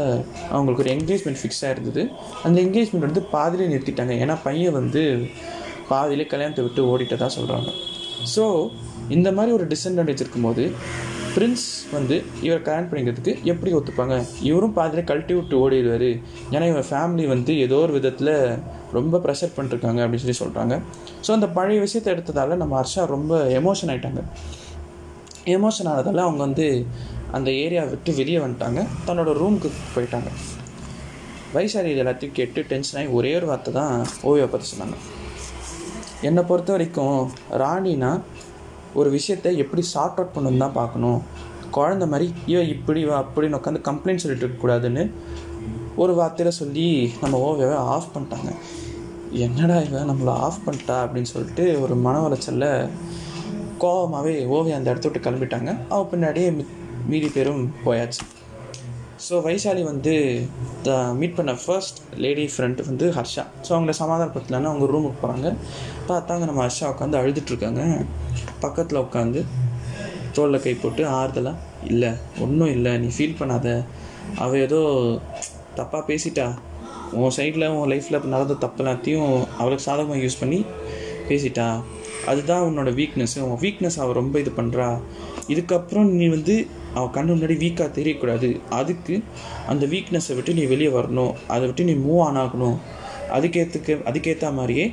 அவங்களுக்கு ஒரு என்கேஜ்மெண்ட் ஃபிக்ஸாக இருந்தது அந்த என்கேஜ்மெண்ட் வந்து பாதிலே நிறுத்திட்டாங்க. ஏன்னா பையன் வந்து பாதியிலே கல்யாணத்தை விட்டு ஓடிட்டதா சொல்கிறாங்க ஸோ இந்த மாதிரி ஒரு டிஸ்அட்வான்டேஜ் இருக்கும்போது பிரின்ஸ் வந்து இவர் கல்யாணம் பண்ணிக்கிறதுக்கு எப்படி ஒத்துப்பாங்க? இவரும் பாதியில் கழட்டி விட்டு ஓடிடுவார். ஏன்னா இவன் ஃபேமிலி வந்து ஏதோ ஒரு விதத்தில் ரொம்ப ப்ரெஷர் பண்ணிருக்காங்க அப்படின்னு சொல்லி சொல்கிறாங்க ஸோ அந்த பழைய விஷயத்தை எடுத்ததால் நம்ம ஹர்ஷா ரொம்ப எமோஷன் ஆகிட்டாங்க எமோஷன் ஆனதால் அவங்க வந்து அந்த ஏரியா விட்டு வெளியே வந்துட்டாங்க. தன்னோட ரூமுக்கு போயிட்டாங்க. வயசாரி இது எல்லாத்தையும் கேட்டு டென்ஷன் ஆகி ஒரே ஒரு வார்த்தை தான் ஓவியா பற்றி சொன்னாங்க. என்னை பொறுத்த வரைக்கும் ராணினா ஒரு விஷயத்தை எப்படி சார்ட் அவுட் பண்ணணும் தான் பார்க்கணும். குழந்த மாதிரி ஐயோ இப்படி வா அப்படின்னு உட்காந்து கம்ப்ளைண்ட் சொல்லிட்டு இருக்கக்கூடாதுன்னு ஒரு வார்த்தையில் சொல்லி நம்ம ஓவியாவை ஆஃப் பண்ணிட்டாங்க. என்னடா இவன் நம்மளை ஆஃப் பண்ணிட்டா? அப்படின்னு சொல்லிட்டு ஒரு மன உளைச்சலில் கோபமாகவே ஓவியா அந்த இடத்த விட்டு கிளம்பிட்டாங்க. அவள் பின்னாடியே மீதி பேரும் போயாச்சு. ஸோ வைசாலி வந்து த மீட் பண்ண ஃபர்ஸ்ட் லேடி ஃப்ரெண்ட் வந்து ஹர்ஷா. ஸோ அவங்கள சமாதானப்படுத்தலான்னு அவங்க ரூமுக்கு போகிறாங்க பார்த்தாங்க நம்ம ஹர்ஷா உட்காந்து அழுதுட்ருக்காங்க பக்கத்தில் உட்காந்து தோளில் கை போட்டு ஆறுதலாக இல்லை ஒன்றும் இல்லை நீ ஃபீல் பண்ணாத. அவள் ஏதோ தப்பாக பேசிட்டா. உன் சைடில் உன் லைஃப்பில் நடந்த தப்பு எல்லாத்தையும் அவளுக்கு சாதகமாக யூஸ் பண்ணி பேசிட்டா. அதுதான் உன்னோட வீக்னஸ் உன் வீக்னஸ் அவள் ரொம்ப இது பண்ணுறா இதுக்கப்புறம் நீ வந்து அவள் கண்ணு முன்னாடி வீக்காக தெரியக்கூடாது. அதுக்கு அந்த வீக்னஸை விட்டு நீ வெளியே வரணும். அதை விட்டு நீ மூவ் ஆன் ஆகணும். அதுக்கேற்றுக்கு அதுக்கேற்ற மாதிரியே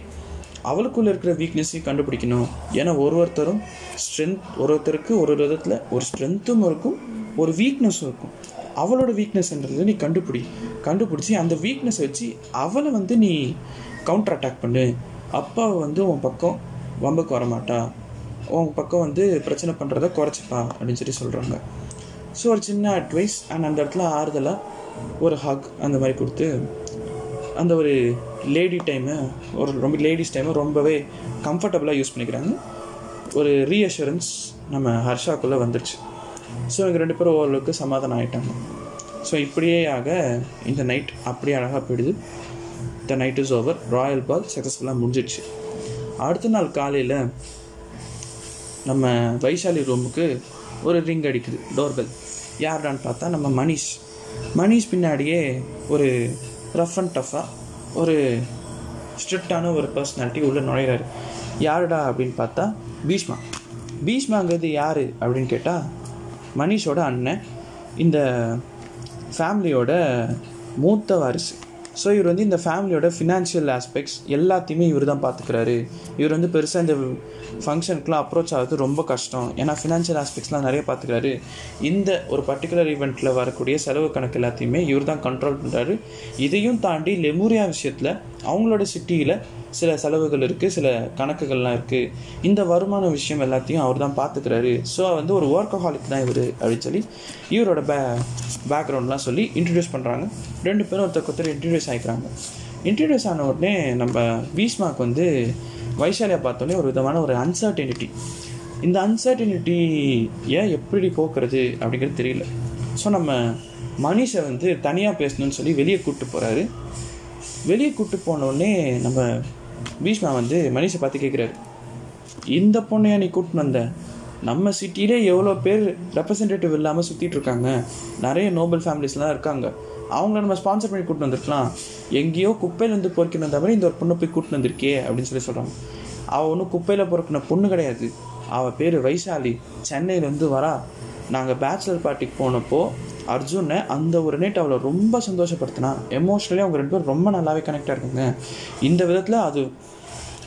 அவளுக்குள்ளே இருக்கிற வீக்னஸையும் கண்டுபிடிக்கணும். ஏன்னா ஒரு ஒருத்தரும் ஸ்ட்ரென்த் ஒரு ஒருத்தருக்கு ஒரு ஒரு விதத்தில் ஒரு ஸ்ட்ரென்த்தும் இருக்கும் ஒரு வீக்னஸும் இருக்கும். அவளோட வீக்னஸ்ன்றது நீ கண்டுபிடி. கண்டுபிடிச்சி அந்த வீக்னஸை வச்சு அவளை வந்து நீ கவுண்டர் அட்டாக் பண்ணு. அப்பா வந்து உன் பக்கம் வம்புக்கு வரமாட்டா. உன் பக்கம் வந்து பிரச்சனை பண்ணுறத குறைச்சிப்பா அப்படின்னு சொல்லி சொல்கிறாங்க ஸோ ஒரு சின்ன அட்வைஸ் அண்ட் அந்த இடத்துல ஆறுதலாக ஒரு ஹக் அந்த மாதிரி கொடுத்து அந்த ஒரு லேடி டைமை ஒரு ரொம்ப லேடிஸ் டைமை ரொம்பவே கம்ஃபர்டபுளாக யூஸ் பண்ணிக்கிறாங்க. ஒரு ரீஅஷூரன்ஸ் நம்ம ஹர்ஷாக்குள்ளே வந்துருச்சு. ஸோ எங்கள் ரெண்டு பேரும் ஓரளவுக்கு சமாதானம் ஆகிட்டாங்க ஸோ இப்படியே ஆக இந்த நைட் அப்படியே அழகாக போயிடுது. The night is over royal ball சக்ஸஸ்ஃபுல்லாக முடிஞ்சிடுச்சு. அடுத்த நாள் காலையில் நம்ம வைசாலி ரூமுக்கு ஒரு ரிங் அடிக்குது டோர்பெல் யார்டான்னு பார்த்தா நம்ம மணிஷ். மணிஷ் பின்னாடியே ஒரு ரஃப் அண்ட் டஃப்பாக ஒரு ஸ்ட்ரிக்டான ஒரு பர்சனாலிட்டி உள்ளே நுழையிறாரு. யாருடா அப்படின்னு பார்த்தா பீஷ்மா. பீஷ்மாங்கிறது யார் அப்படின்னு கேட்டால் மணிஷோட அண்ணன். இந்த ஃபேமிலியோட மூத்த வாரிசு. ஸோ இவர் வந்து இந்த ஃபேமிலியோட ஃபினான்ஷியல் ஆஸ்பெக்ட்ஸ் எல்லாத்தையுமே இவர் தான் பார்த்துக்கிறாரு. இவர் வந்து பெருசாக இந்த ஃபங்க்ஷனுக்குலாம் அப்ரோச் ஆகிறது ரொம்ப கஷ்டம். ஏன்னா ஃபினான்ஷியல் ஆஸ்பெக்ட்ஸ்லாம் நிறைய பார்த்துக்கிறாரு. இந்த ஒரு பர்டிகுலர் ஈவெண்ட்டில் வரக்கூடிய செலவு கணக்கு எல்லாத்தையுமே இவர் தான் கண்ட்ரோல் பண்ணுறாரு இதையும் தாண்டி லெமூரியா விஷயத்தில் அவங்களோட சிட்டியில் சில செலவுகள் இருக்குது சில கணக்குகள்லாம் இருக்குது இந்த வருமான விஷயம் எல்லாத்தையும் அவர் தான் பார்த்துக்கிறாரு. ஸோ வந்து ஒரு ஒர்க்கஹாலிக் தான் இவர் அப்படின்னு சொல்லி இவரோட பே பேக்ரவுண்ட்லாம் சொல்லி இன்ட்ரடியூஸ் பண்ணுறாங்க ரெண்டு பேரும் ஒருத்தருக்கு ஒருத்தர் இன்ட்ரடியூஸ் ஆகிக்கிறாங்க இன்ட்ரடியூஸ் ஆன உடனே நம்ம பீஷ்மாக்கு வந்து வைசாலியை பார்த்தோன்னே ஒரு விதமான ஒரு அன்சர்டனிட்டி இந்த அன்சர்டனிட்டியை எப்படி போக்குறது அப்படிங்கிறது தெரியல. ஸோ நம்ம மனிஷை வந்து தனியாக பேசணும்னு சொல்லி வெளியே கூப்பிட்டு போகிறாரு வெளியே கூப்பிட்டு போனோடனே நம்ம பீஷ்மா வந்து மனிஷை பார்த்து கேட்குறாரு இந்த பொண்ணையா நீ கூட்டின்னு வந்த? நம்ம சிட்டியிலே எவ்வளோ பேர் ரெப்ரசன்டேட்டிவ் இல்லாமல் சுற்றிட்டு இருக்காங்க. நிறைய நோபல் ஃபேமிலிஸ்லாம் இருக்காங்க. அவங்கள நம்ம ஸ்பான்சர் பண்ணி கூட்டின்னு வந்திருக்கலாம். எங்கேயோ குப்பையிலேருந்து பொறுக்கின்னு வந்த மாதிரி இந்த ஒரு பொண்ணை போய் கூட்டின்னு வந்திருக்கே அப்படின்னு சொல்லி சொல்கிறாங்க அவள் ஒன்றும் குப்பையில் பொறுக்கின பொண்ணு கிடையாது. அவள் பேர் வைசாலி. சென்னையிலேருந்து வரா. நாங்கள் பேச்சுலர் பார்ட்டிக்கு போனப்போ அர்ஜுனை அந்த ஒரு நைட் அவளை ரொம்ப சந்தோஷப்படுத்தினா எமோஷ்னலி அவங்க ரெண்டு பேரும் ரொம்ப நல்லாவே கனெக்டாக இருக்குங்க. இந்த விதத்தில் அது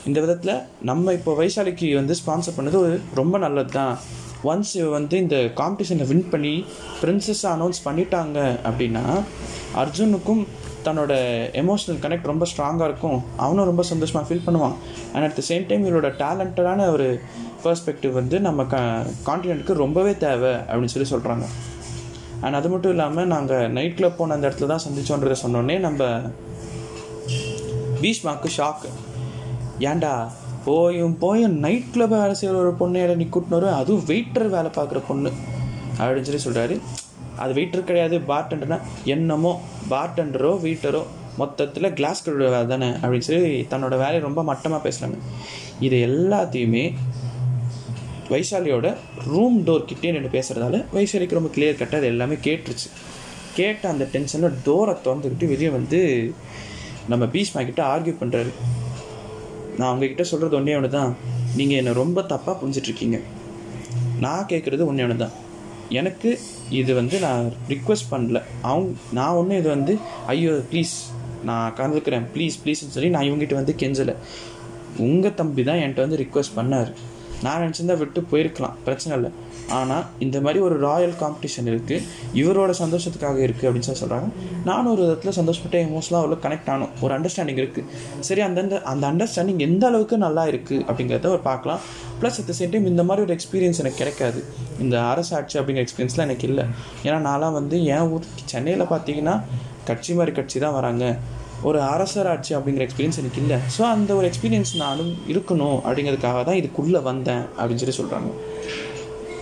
இந்த விதத்தில் நம்ம இப்போ வைசாலிக்கு வந்து ஸ்பான்சர் பண்ணது ஒரு ரொம்ப நல்லது தான் ஒன்ஸ் வந்து இந்த காம்படிஷனில் வின் பண்ணி பிரின்சஸ் அனௌன்ஸ் பண்ணிட்டாங்க அப்படின்னா அர்ஜுனுக்கும் தன்னோட எமோஷனல் கனெக்ட் ரொம்ப ஸ்ட்ராங்காக இருக்கும். அவனும் ரொம்ப சந்தோஷமாக ஃபீல் பண்ணுவான். And at the same time இவரோட டேலண்டடான ஒரு பர்ஸ்பெக்டிவ் வந்து நம்ம க காண்டினெண்ட்டுக்கு ரொம்பவே தேவை அப்படின்னு சொல்லி சொல்கிறாங்க அண்ட் அது மட்டும் இல்லாமல் நாங்கள் நைட் கிளப் போன அந்த இடத்துல தான் சந்திச்சோன்றதை சொன்னோன்னே நம்ம பீஷ்மாக்கு ஷாக்கு ஏண்டா போயும் போயும் நைட் கிளப் வேலை செய்கிற ஒரு பொண்ணு நீ கூட்டினு அதுவும் வெயிட்டர் வேலை பார்க்குற பொண்ணு. அப்படின்னு சொல்லி சொல்கிறாரு அது வெயிட்டர் கிடையாது பார்டெண்டர்னா என்னமோ பார்டெண்டரோ வெயிட்டரோ மொத்தத்தில் கிளாஸ் கழுவுற வேலை தானே? அப்படின்னு சொல்லி தன்னோட வேலையை ரொம்ப மட்டமாக பேசுகிறாங்க இது எல்லாத்தையுமே வைசாலியோட ரூம் டோர் கிட்டே நின்று பேசுகிறதால வைசாலிக்கு ரொம்ப கிளியர் கட்டாக அது எல்லாமே கேட்டுருச்சு. கேட்ட அந்த டென்ஷனில் டோரை திறந்துக்கிட்டு வெளியே வந்து நம்ம பீஷ்மா கிட்ட ஆர்கியூ பண்ணுறாரு நான் அவங்கக்கிட்ட சொல்கிறது ஒன்றே ஒன்று தான் நீங்கள் என்னை ரொம்ப தப்பாக புரிஞ்சிட்ருக்கீங்க. நான் கேட்குறது ஒன்றே ஒன்று தான் எனக்கு இது வந்து நான் ரிக்வெஸ்ட் பண்ணல. அவங்க நான் ஒன்றும் இது வந்து ஐயோ ப்ளீஸ் நான் கலந்துக்கிறேன். ப்ளீஸ் ப்ளீஸ்ன்னு சொல்லி நான் இவங்ககிட்ட வந்து கெஞ்சலை. உங்கள் தம்பி தான் என்கிட்ட வந்து ரிக்வெஸ்ட் பண்ணார். நான் நினச்சிருந்தா விட்டு போயிருக்கலாம் பிரச்சனை இல்லை. ஆனால் இந்த மாதிரி ஒரு ராயல் காம்படிஷன் இருக்குது இவரோட சந்தோஷத்துக்காக இருக்குது அப்படின்னு சொல்லி சொல்கிறாங்க நானும் ஒரு விதத்தில் சந்தோஷப்பட்டேன் எமோஷனலாக அவ்வளோ கனெக்ட் ஆனும். ஒரு அண்டர்ஸ்டாண்டிங் இருக்குது சரி அந்தந்த அந்த அண்டர்ஸ்டாண்டிங் எந்த அளவுக்கு நல்லா இருக்குது அப்படிங்கிறத ஒரு பார்க்கலாம். Plus at the same time இந்த மாதிரி ஒரு எக்ஸ்பீரியன்ஸ் எனக்கு கிடைக்காது. இந்த அரசாட்சி அப்படிங்கிற எக்ஸ்பீரியன்ஸ்லாம் எனக்கு இல்லை. ஏன்னா நான்லாம் வந்து என் ஊர் சென்னையில் பார்த்தீங்கன்னா கட்சி மாதிரி கட்சி தான் வராங்க. ஒரு அரசராட்சி அப்படிங்கிற எக்ஸ்பீரியன்ஸ் எனக்கு இல்லை. ஸோ அந்த ஒரு எக்ஸ்பீரியன்ஸ் நானும் இருக்கணும் அப்படிங்கிறதுக்காக தான் இதுக்குள்ளே வந்தேன் அப்படின்னு சொல்லி சொல்கிறாங்க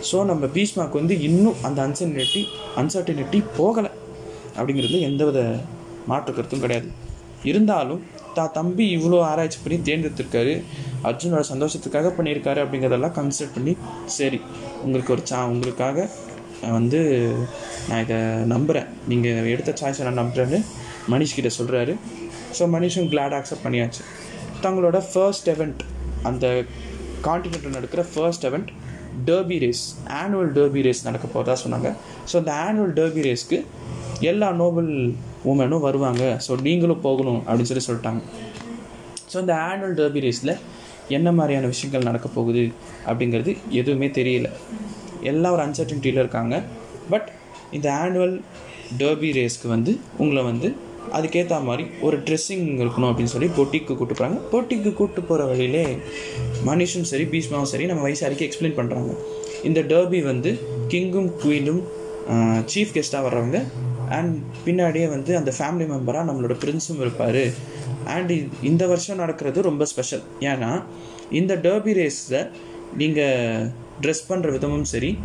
ஸோ நம்ம பீஷ்மாக்கு வந்து இன்னும் அந்த அன்சர்டினிட்டி அன்சர்டினிட்டி போகலை அப்படிங்கிறது எந்தவித மாற்று கருத்தும் கிடையாது. இருந்தாலும் தா தம்பி இவ்வளோ ஆராய்ச்சி பண்ணி தேர்ந்தெடுத்திருக்காரு. அர்ஜுனோட சந்தோஷத்துக்காக பண்ணியிருக்காரு அப்படிங்கிறதெல்லாம் கன்சிடர் பண்ணி சரி உங்களுக்கு ஒரு சா உங்களுக்காக வந்து நான் இதை நம்புகிறேன் நீங்கள் எடுத்த சாய்ஸை நான் நம்புகிறேன்னு மனிஷ் கிட்ட சொல்கிறாரு ஸோ மனிஷும் கிளாட் அக்செப்ட் பண்ணியாச்சு. தங்களோட ஃபர்ஸ்ட் எவெண்ட் அந்த காண்டினென்ட்டில் நடக்கிற first event derby race annual derby race நடக்க போகிறதா சொன்னாங்க. ஸோ அந்த ஆனுவல் டர்பி ரேஸ்க்கு எல்லா நோபல் உமனும் வருவாங்க. ஸோ நீங்களும் போகணும் அப்படின்னு சொல்லி சொல்லிட்டாங்க. ஸோ இந்த ஆனுவல் டர்பி ரேஸில் என்ன மாதிரியான விஷயங்கள் நடக்க போகுது அப்படிங்கிறது எதுவுமே தெரியல. எல்லாம் ஒரு அன்சர்டன்ட்டியில் இருக்காங்க. பட் இந்த ஆனுவல் டர்பி ரேஸ்க்கு வந்து உங்களை வந்து அதுக்கேற்ற மாதிரி ஒரு ட்ரெஸ்ஸிங் இருக்கணும் அப்படின்னு சொல்லி பொட்டிக்கு கூட்டு போகிறாங்க பொட்டிக்கு கூப்பிட்டு போகிற வழியிலே மனுஷும் சரி பீஷ்மாவும் சரி நம்ம வயசாரிக்கு எக்ஸ்பிளைன் பண்ணுறாங்க இந்த டர்பி வந்து கிங்கும் குவீனும் சீஃப் கெஸ்ட்டாக வர்றவங்க அண்ட் பின்னாடியே வந்து அந்த ஃபேமிலி மெம்பராக நம்மளோட பிரின்ஸும் இருப்பார். அண்ட் இந்த வருஷம் நடக்கிறது ரொம்ப ஸ்பெஷல் ஏன்னா இந்த டர்பி ரேஸில் நீங்கள் ட்ரெஸ் பண்ணுற விதமும் சரி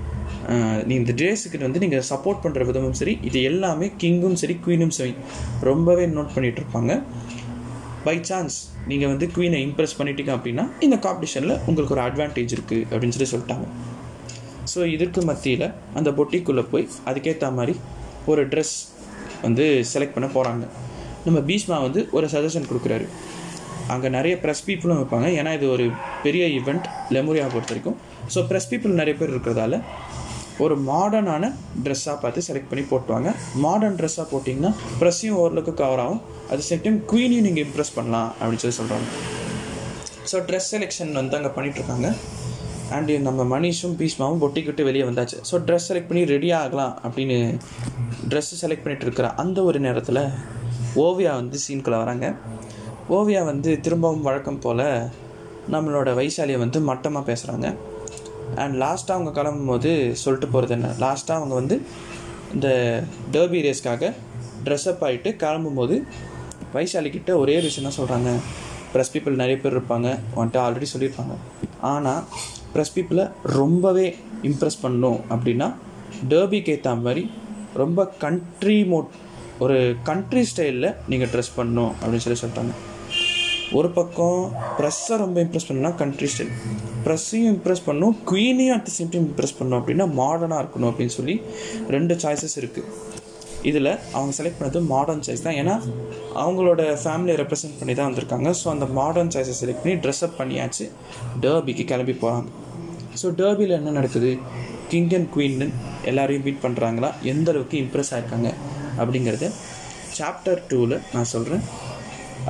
நீ இந்த ட்ரெஸ்ஸுக்கு வந்து நீங்கள் சப்போர்ட் பண்ணுற விதமும் சரி இது எல்லாமே கிங்கும் சரி குவீனும் சரி ரொம்பவே நோட் பண்ணிகிட்டு இருப்பாங்க. பை சான்ஸ் நீங்கள் வந்து குவீனை இம்ப்ரெஸ் பண்ணிட்டீங்க அப்படின்னா இந்த காம்படிஷனில் உங்களுக்கு ஒரு அட்வான்டேஜ் இருக்குது அப்படின்னு சொல்லி சொல்லிட்டாங்க. ஸோ இதுக்கு மத்தியில் அந்த பொட்டிக்குள்ளே போய் அதுக்கேற்ற மாதிரி ஒரு ட்ரெஸ் வந்து செலக்ட் பண்ண போகிறாங்க நம்ம பீஷ்மா வந்து ஒரு சஜஷன் கொடுக்குறாரு. அங்கே நிறைய ப்ரெஸ் பீப்புளும் வைப்பாங்க ஏன்னா இது ஒரு பெரிய ஈவெண்ட் லெமோரியா பொறுத்த வரைக்கும். ஸோ ப்ரெஸ் பீப்புள் நிறைய பேர் இருக்கிறதால ஒரு மாடர்னான ட்ரெஸ்ஸாக பார்த்து செலக்ட் பண்ணி போட்டுவாங்க. மாடர்ன் ட்ரெஸ்ஸாக போட்டிங்கன்னா ப்ரெஸ்ஸையும் ஓரளவுக்கு கவர் ஆகும். அது சேம் டைம் குவீனையும் நீங்கள் இம்ப்ரெஸ் பண்ணலாம் அப்படின்னு சொல்லி சொல்கிறாங்க ஸோ ட்ரெஸ் செலெக்ஷன் வந்து அங்கே பண்ணிகிட்ருக்காங்க அண்டு நம்ம மனிஷும் பீஷ்மாவும் பொட்டிக்கிட்டு வெளியே வந்தாச்சு. ஸோ ட்ரெஸ் செலக்ட் பண்ணி ரெடி ஆகலாம் அப்படின்னு ட்ரெஸ்ஸு செலக்ட் பண்ணிகிட்டு இருக்கிற அந்த ஒரு நேரத்தில் ஓவியா வந்து சீனுக்குள்ளே வராங்க. ஓவியா வந்து திரும்பவும் வழக்கம் போல் நம்மளோட வைசாலியை வந்து மட்டமாக பேசுகிறாங்க அண்ட் லாஸ்ட்டாக அவங்க கிளம்பும்போது சொல்லிட்டு போகிறது என்ன? லாஸ்ட்டாக அவங்க வந்து இந்த டர்பி ரேஸ்க்காக ட்ரெஸ்அப் ஆகிட்டு கிளம்பும்போது வைசாலி ஒரே விஷயம் தான் சொல்கிறாங்க ப்ரெஸ் பீப்புள் நிறைய பேர் இருப்பாங்க. வந்துட்டு ஆல்ரெடி சொல்லியிருப்பாங்க. ஆனால் ப்ரெஸ் பீப்புளை ரொம்பவே இம்ப்ரெஸ் பண்ணணும் அப்படின்னா டர்பிக்கு ஏற்ற மாதிரி ரொம்ப கண்ட்ரி மோட் ஒரு கண்ட்ரி ஸ்டைலில் நீங்கள் ட்ரெஸ் பண்ணணும் அப்படின்னு சொல்லி சொல்லிட்டாங்க ஒரு பக்கம் ப்ரெஸ்ஸை ரொம்ப இம்ப்ரெஸ் பண்ணால் கண்ட்ரி ஸ்டைல் ப்ரெஸ்ஸையும் இம்ப்ரெஸ் பண்ணும் குவீனையும் at the same time impress பண்ணும் அப்படின்னா மாடர்னாக இருக்கணும் அப்படின்னு சொல்லி ரெண்டு சாய்ஸஸ் இருக்குது இதில் அவங்க செலக்ட் பண்ணது மாடர்ன் சாய்ஸ் தான். ஏன்னா அவங்களோட ஃபேமிலியை ரெப்ரசென்ட் பண்ணி தான் வந்திருக்காங்க. ஸோ அந்த மாடர்ன் சாய்ஸை செலக்ட் பண்ணி ட்ரெஸ்அப் பண்ணியாச்சு டர்பிக்கு கிளம்பி போகிறாங்க ஸோ டர்பியில் என்ன நடக்குது? கிங் அண்ட் குவீன் எல்லாரையும் பீட் பண்ணுறாங்களா எந்த அளவுக்கு இம்ப்ரெஸ் ஆயிருக்காங்க அப்படிங்கிறத சாப்டர் டூவில் நான் சொல்கிறேன்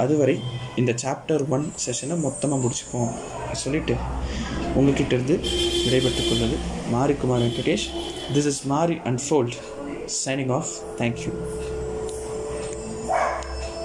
அதுவரை இந்த சாப்டர் ஒன் செஷனை மொத்தமாக முடிச்சுப்போம் சொல்லிவிட்டு உங்ககிட்ட இருந்து விடைபெற்றுக் கொள்வது Mari Kumar Venkatesh this is Mari unfold signing off thank you